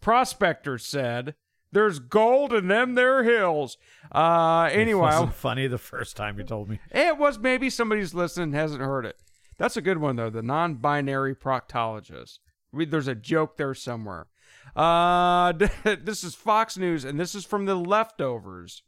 prospector said? There's gold in them there hills. Uh, anyway, funny the first time you told me. it was maybe somebody's listening and hasn't heard it. That's a good one though. The non-binary proctologist. We, there's a joke there somewhere. Uh, this is Fox News, and this is from the leftovers.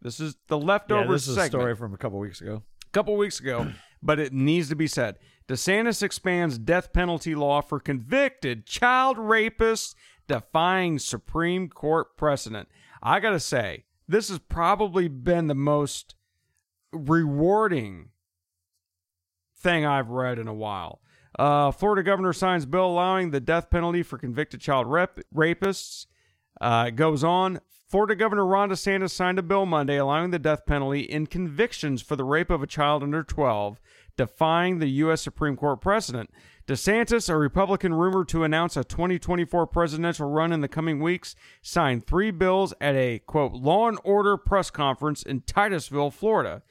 This is the leftovers. Yeah, this is a story from a couple weeks ago. A couple weeks ago, but it needs to be said. DeSantis expands death penalty law for convicted child rapists, defying Supreme Court precedent. I got to say, this has probably been the most rewarding thing I've read in a while. Uh, Florida governor signs bill allowing the death penalty for convicted child rapists. Uh, it goes on. Florida Governor Ron DeSantis signed a bill Monday allowing the death penalty in convictions for the rape of a child under 12, defying the U.S. Supreme Court precedent. DeSantis, a Republican rumored to announce a 2024 presidential run in the coming weeks, signed three bills at a, quote, law and order press conference in Titusville, Florida.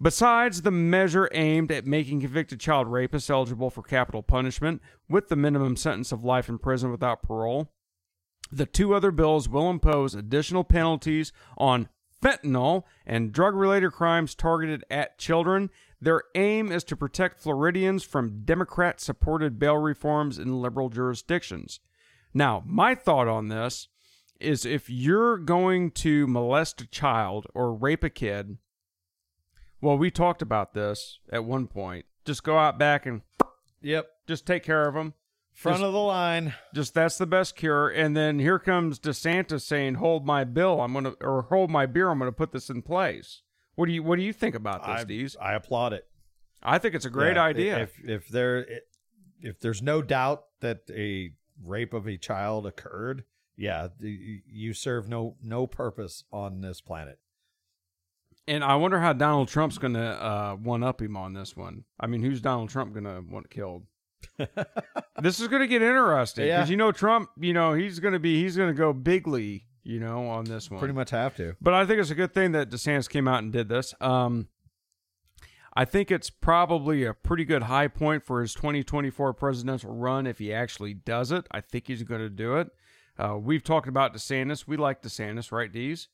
Besides the measure aimed at making convicted child rapists eligible for capital punishment with the minimum sentence of life in prison without parole, the two other bills will impose additional penalties on fentanyl and drug related crimes targeted at children. Their aim is to protect Floridians from Democrat supported bail reforms in liberal jurisdictions. Now, my thought on this is if you're going to molest a child or rape a kid, well, we talked about this at one point. Just go out back and Yep. just take care of them. Front Just- of the line. just that's the best cure. And then here comes DeSantis saying, "Hold my bill. I'm gonna or hold my beer. I'm gonna put this in place." What do you What do you think about this, I, Deez? I applaud it. I think it's a great Yeah, idea. If if there if there's no doubt that a rape of a child occurred, yeah, you serve no no purpose on this planet. And I wonder how Donald Trump's going to uh, one up him on this one. I mean, who's Donald Trump going to want killed? this is going to get interesting because Yeah. you know Trump. You know he's going to be he's going to go bigly. You know on this one. Pretty much have to. But I think it's a good thing that DeSantis came out and did this. Um, I think it's probably a pretty good high point for his 2024 presidential run if he actually does it. I think he's going to do it. Uh, we've talked about DeSantis. We like DeSantis, right, Deez?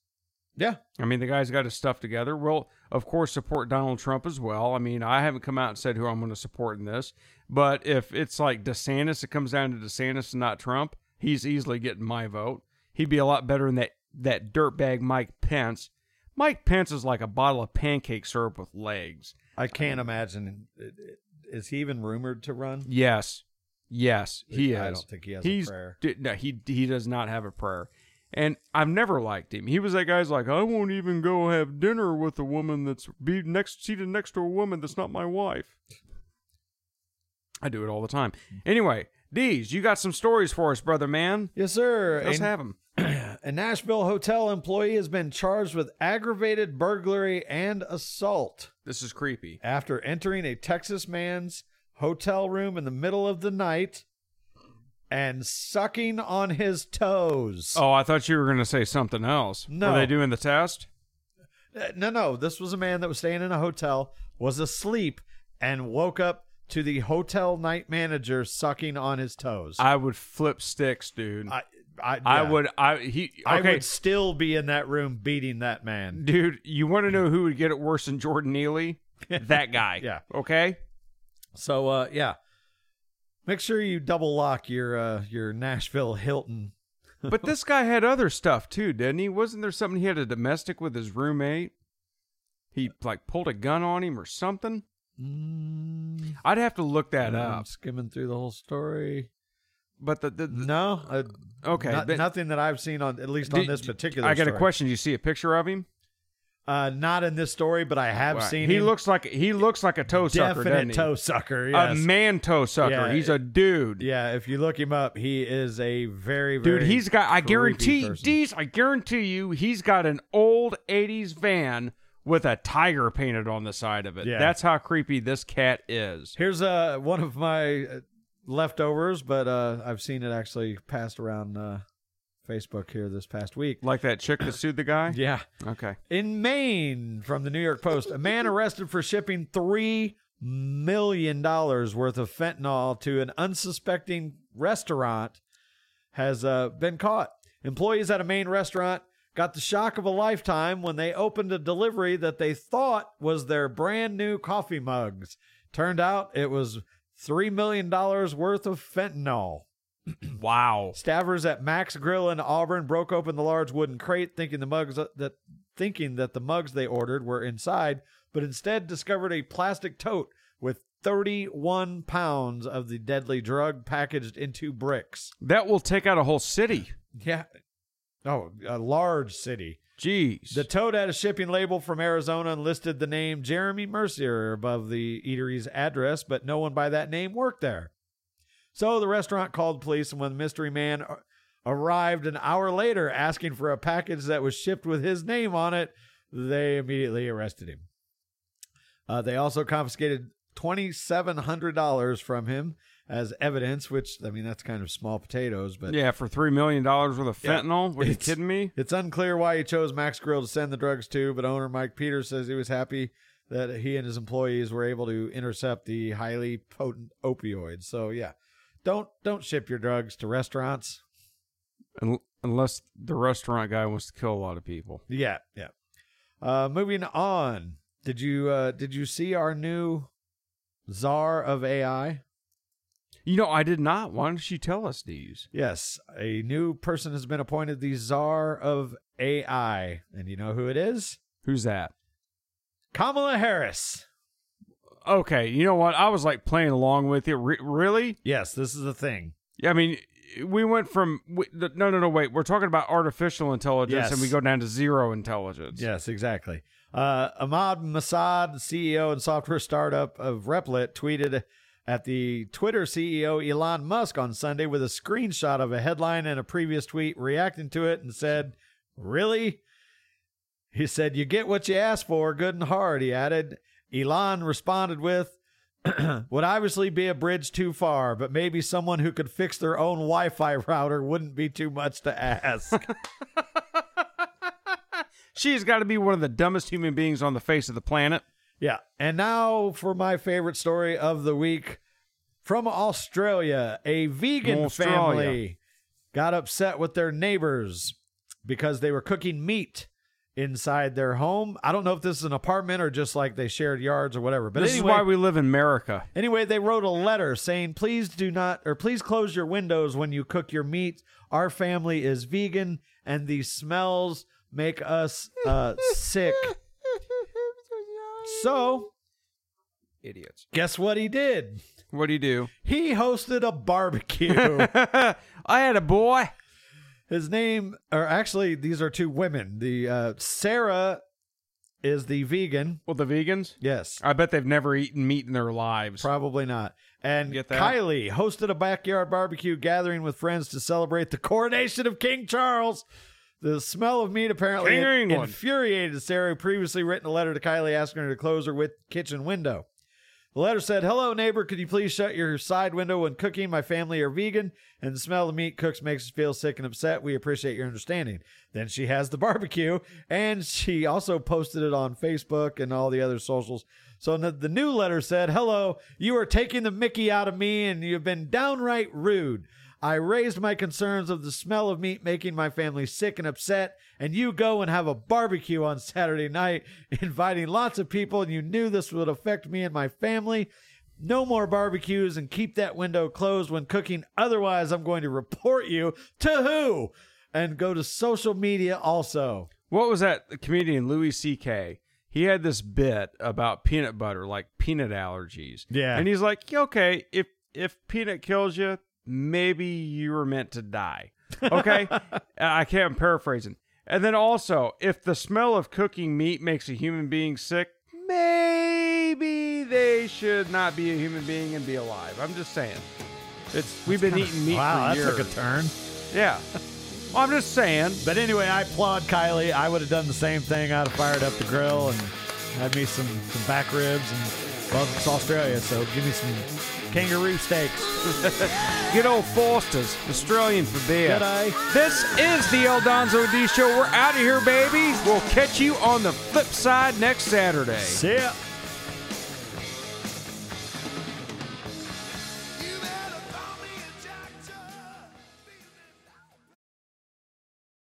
Yeah. I mean, the guy's got his stuff together. We'll, of course, support Donald Trump as well. I mean, I haven't come out and said who I'm going to support in this, but if it's like DeSantis, it comes down to DeSantis and not Trump, he's easily getting my vote. He'd be a lot better than that, that dirtbag Mike Pence. Mike Pence is like a bottle of pancake syrup with legs. I can't imagine. Uh, uh, is he even rumored to run? Yes. Yes, he is. I don't think he has a prayer. No, he he does not have a prayer. And I've never liked him. He was that guy's like, I won't even go have dinner with a woman that's be next seated next to a woman that's not my wife. I do it all the time. Anyway, Deez, you got some stories for us, brother man. Yes, sir. Let's A- have them. A Nashville hotel employee has been charged with aggravated burglary and assault This is creepy. after entering a Texas man's hotel room in the middle of the night and sucking on his toes. Oh, I thought you were going to say something else. No. Are they doing the test? Uh, No, no. This was a man that was staying in a hotel, was asleep, and woke up to the hotel night manager sucking on his toes. I would flip sticks, dude. I, I, I would. I he. I would still be in that room beating that man. dude. You want to know who would get it worse than Jordan Neely? That guy. Yeah. Okay. So, uh, yeah. Make sure you double lock your uh, your Nashville Hilton. But this guy had other stuff too, didn't he? Wasn't there something he had a domestic with his roommate? He like pulled a gun on him or something. Mm, I'd have to look that I'm up. skimming through the whole story. But the, the, the No, uh, okay, not- but- nothing that I've seen on at least on Did- this particular. I got a question. Do you see a picture of him? Uh, not in this story, but I have Wow. seen. He him. looks like he looks like a toe sucker, doesn't definite he? toe sucker. A Yes. man toe sucker. Yeah, he's a dude. Yeah, if you look him up, he is a very, very Dude, he's got. I guarantee. Deez, I guarantee you, he's got an old '80s van with a tiger painted on the side of it. Yeah. That's how creepy this cat is. Here's uh one of my uh, leftovers, but uh, I've seen it actually passed around uh, Facebook here this past week. Like that chick that sued the guy. Yeah, Okay. in Maine, from the New York Post, a man arrested for shipping three million dollars worth of fentanyl to an unsuspecting restaurant has uh, been caught. Employees at a Maine restaurant got the shock of a lifetime when they opened a delivery that they thought was their brand new coffee mugs. Turned out it was three million dollars worth of fentanyl. Wow. Staffers at Mac's Grill in Auburn broke open the large wooden crate, thinking the mugs uh, that thinking that the mugs they ordered were inside, but instead discovered a plastic tote with 31 pounds of the deadly drug packaged into bricks. That will take out a whole city. Yeah. Oh, a large city. Jeez. The tote had a shipping label from Arizona and listed the name Jeremy Mercier above the eatery's address, but no one by that name worked there. So the restaurant called police, and when the mystery man arrived an hour later asking for a package that was shipped with his name on it, they immediately arrested him. Uh, they also confiscated $2,700 from him as evidence, which, I mean, that's kind of small potatoes, but yeah, for three million dollars worth of Yeah. fentanyl. Are you kidding me? It's unclear why he chose Mac's Grill to send the drugs to, but owner Mike Peters says he was happy that he and his employees were able to intercept the highly potent opioids. So yeah, don't don't ship your drugs to restaurants. Unless the restaurant guy wants to kill a lot of people. Yeah, yeah. Uh, moving on. Did you uh, did you see our new czar of AI? You know, I did not. Why don't you tell us these? Yes, a new person has been appointed the czar of AI, and you know who it is? Who's that? Kamala Harris. Okay, you know what? I was like playing along with it. Re- really? Yes, this is the thing. Yeah, I mean, we went from we, no, no, no. Wait, we're talking about artificial intelligence, Yes. and we go down to zero intelligence. Yes, exactly. Uh, Amjad Masad, CEO and software startup of Replit, tweeted at the Twitter CEO Elon Musk on Sunday with a screenshot of a headline and a previous tweet reacting to it and said, Really? He said, You get what you ask for, good and hard, he added. Elon responded with, Would obviously be a bridge too far, but maybe someone who could fix their own Wi Fi router wouldn't be too much to ask. She's got to be one of the dumbest human beings on the face of the planet. Yeah. And now for my favorite story of the week from Australia. A vegan Australia. family got upset with their neighbors because they were cooking meat inside their home. I don't know if this is an apartment or just like they shared yards or whatever. But this anyway, is why we live in America. Anyway, they wrote a letter saying, please do not, or please close your windows when you cook your meat. Our family is vegan and these smells make us uh, sick. So, Idiots. guess what he did? What do you do? He hosted a barbecue. I had a boy. His name, or actually, these are two women. The uh, Sarah is the vegan. Well, the vegans. Yes. I bet they've never eaten meat in their lives. Probably not. And Get that? Kylie hosted a backyard barbecue gathering with friends to celebrate the coronation of King Charles. The smell of meat apparently in- infuriated Sarah, who previously written a letter to Kylie asking her to close her with kitchen window. The letter said, Hello, neighbor. Could you please shut your side window when cooking? My family are vegan, and the smell of meat cooks makes us feel sick and upset. We appreciate your understanding. Then she has the barbecue, and she also posted it on Facebook and all the other socials. So the, the new letter said, Hello, you are taking the mickey out of me, and you've been downright rude. I raised my concerns of the smell of meat making my family sick and upset, and you go and have a barbecue on Saturday night, inviting lots of people, and you knew this would affect me and my family. No more barbecues and keep that window closed when cooking. Otherwise, I'm going to report you to who? And go to social media also. What was that comedian Louis C.K.? He had this bit about peanut butter, like peanut allergies. Yeah. and he's like, "Okay, if if peanut kills you, maybe you were meant to die." Okay, uh, I can't. I'm paraphrasing. And then also, if the smell of cooking meat makes a human being sick, maybe they should not be a human being and be alive. I'm just saying. It's we've been eating meat wow, for that years. took a turn. Yeah. Well, I'm just saying. But anyway, I applaud Kylie. I would have done the same thing. I'd have fired up the grill and had me some, some back ribs. And, well, it's Australia, so give me some kangaroo steaks. Good old Foster's, Australian for beer. G'day. This is the El Donzo D Show. We're out of here, baby. We'll catch you on the flip side next Saturday. See ya.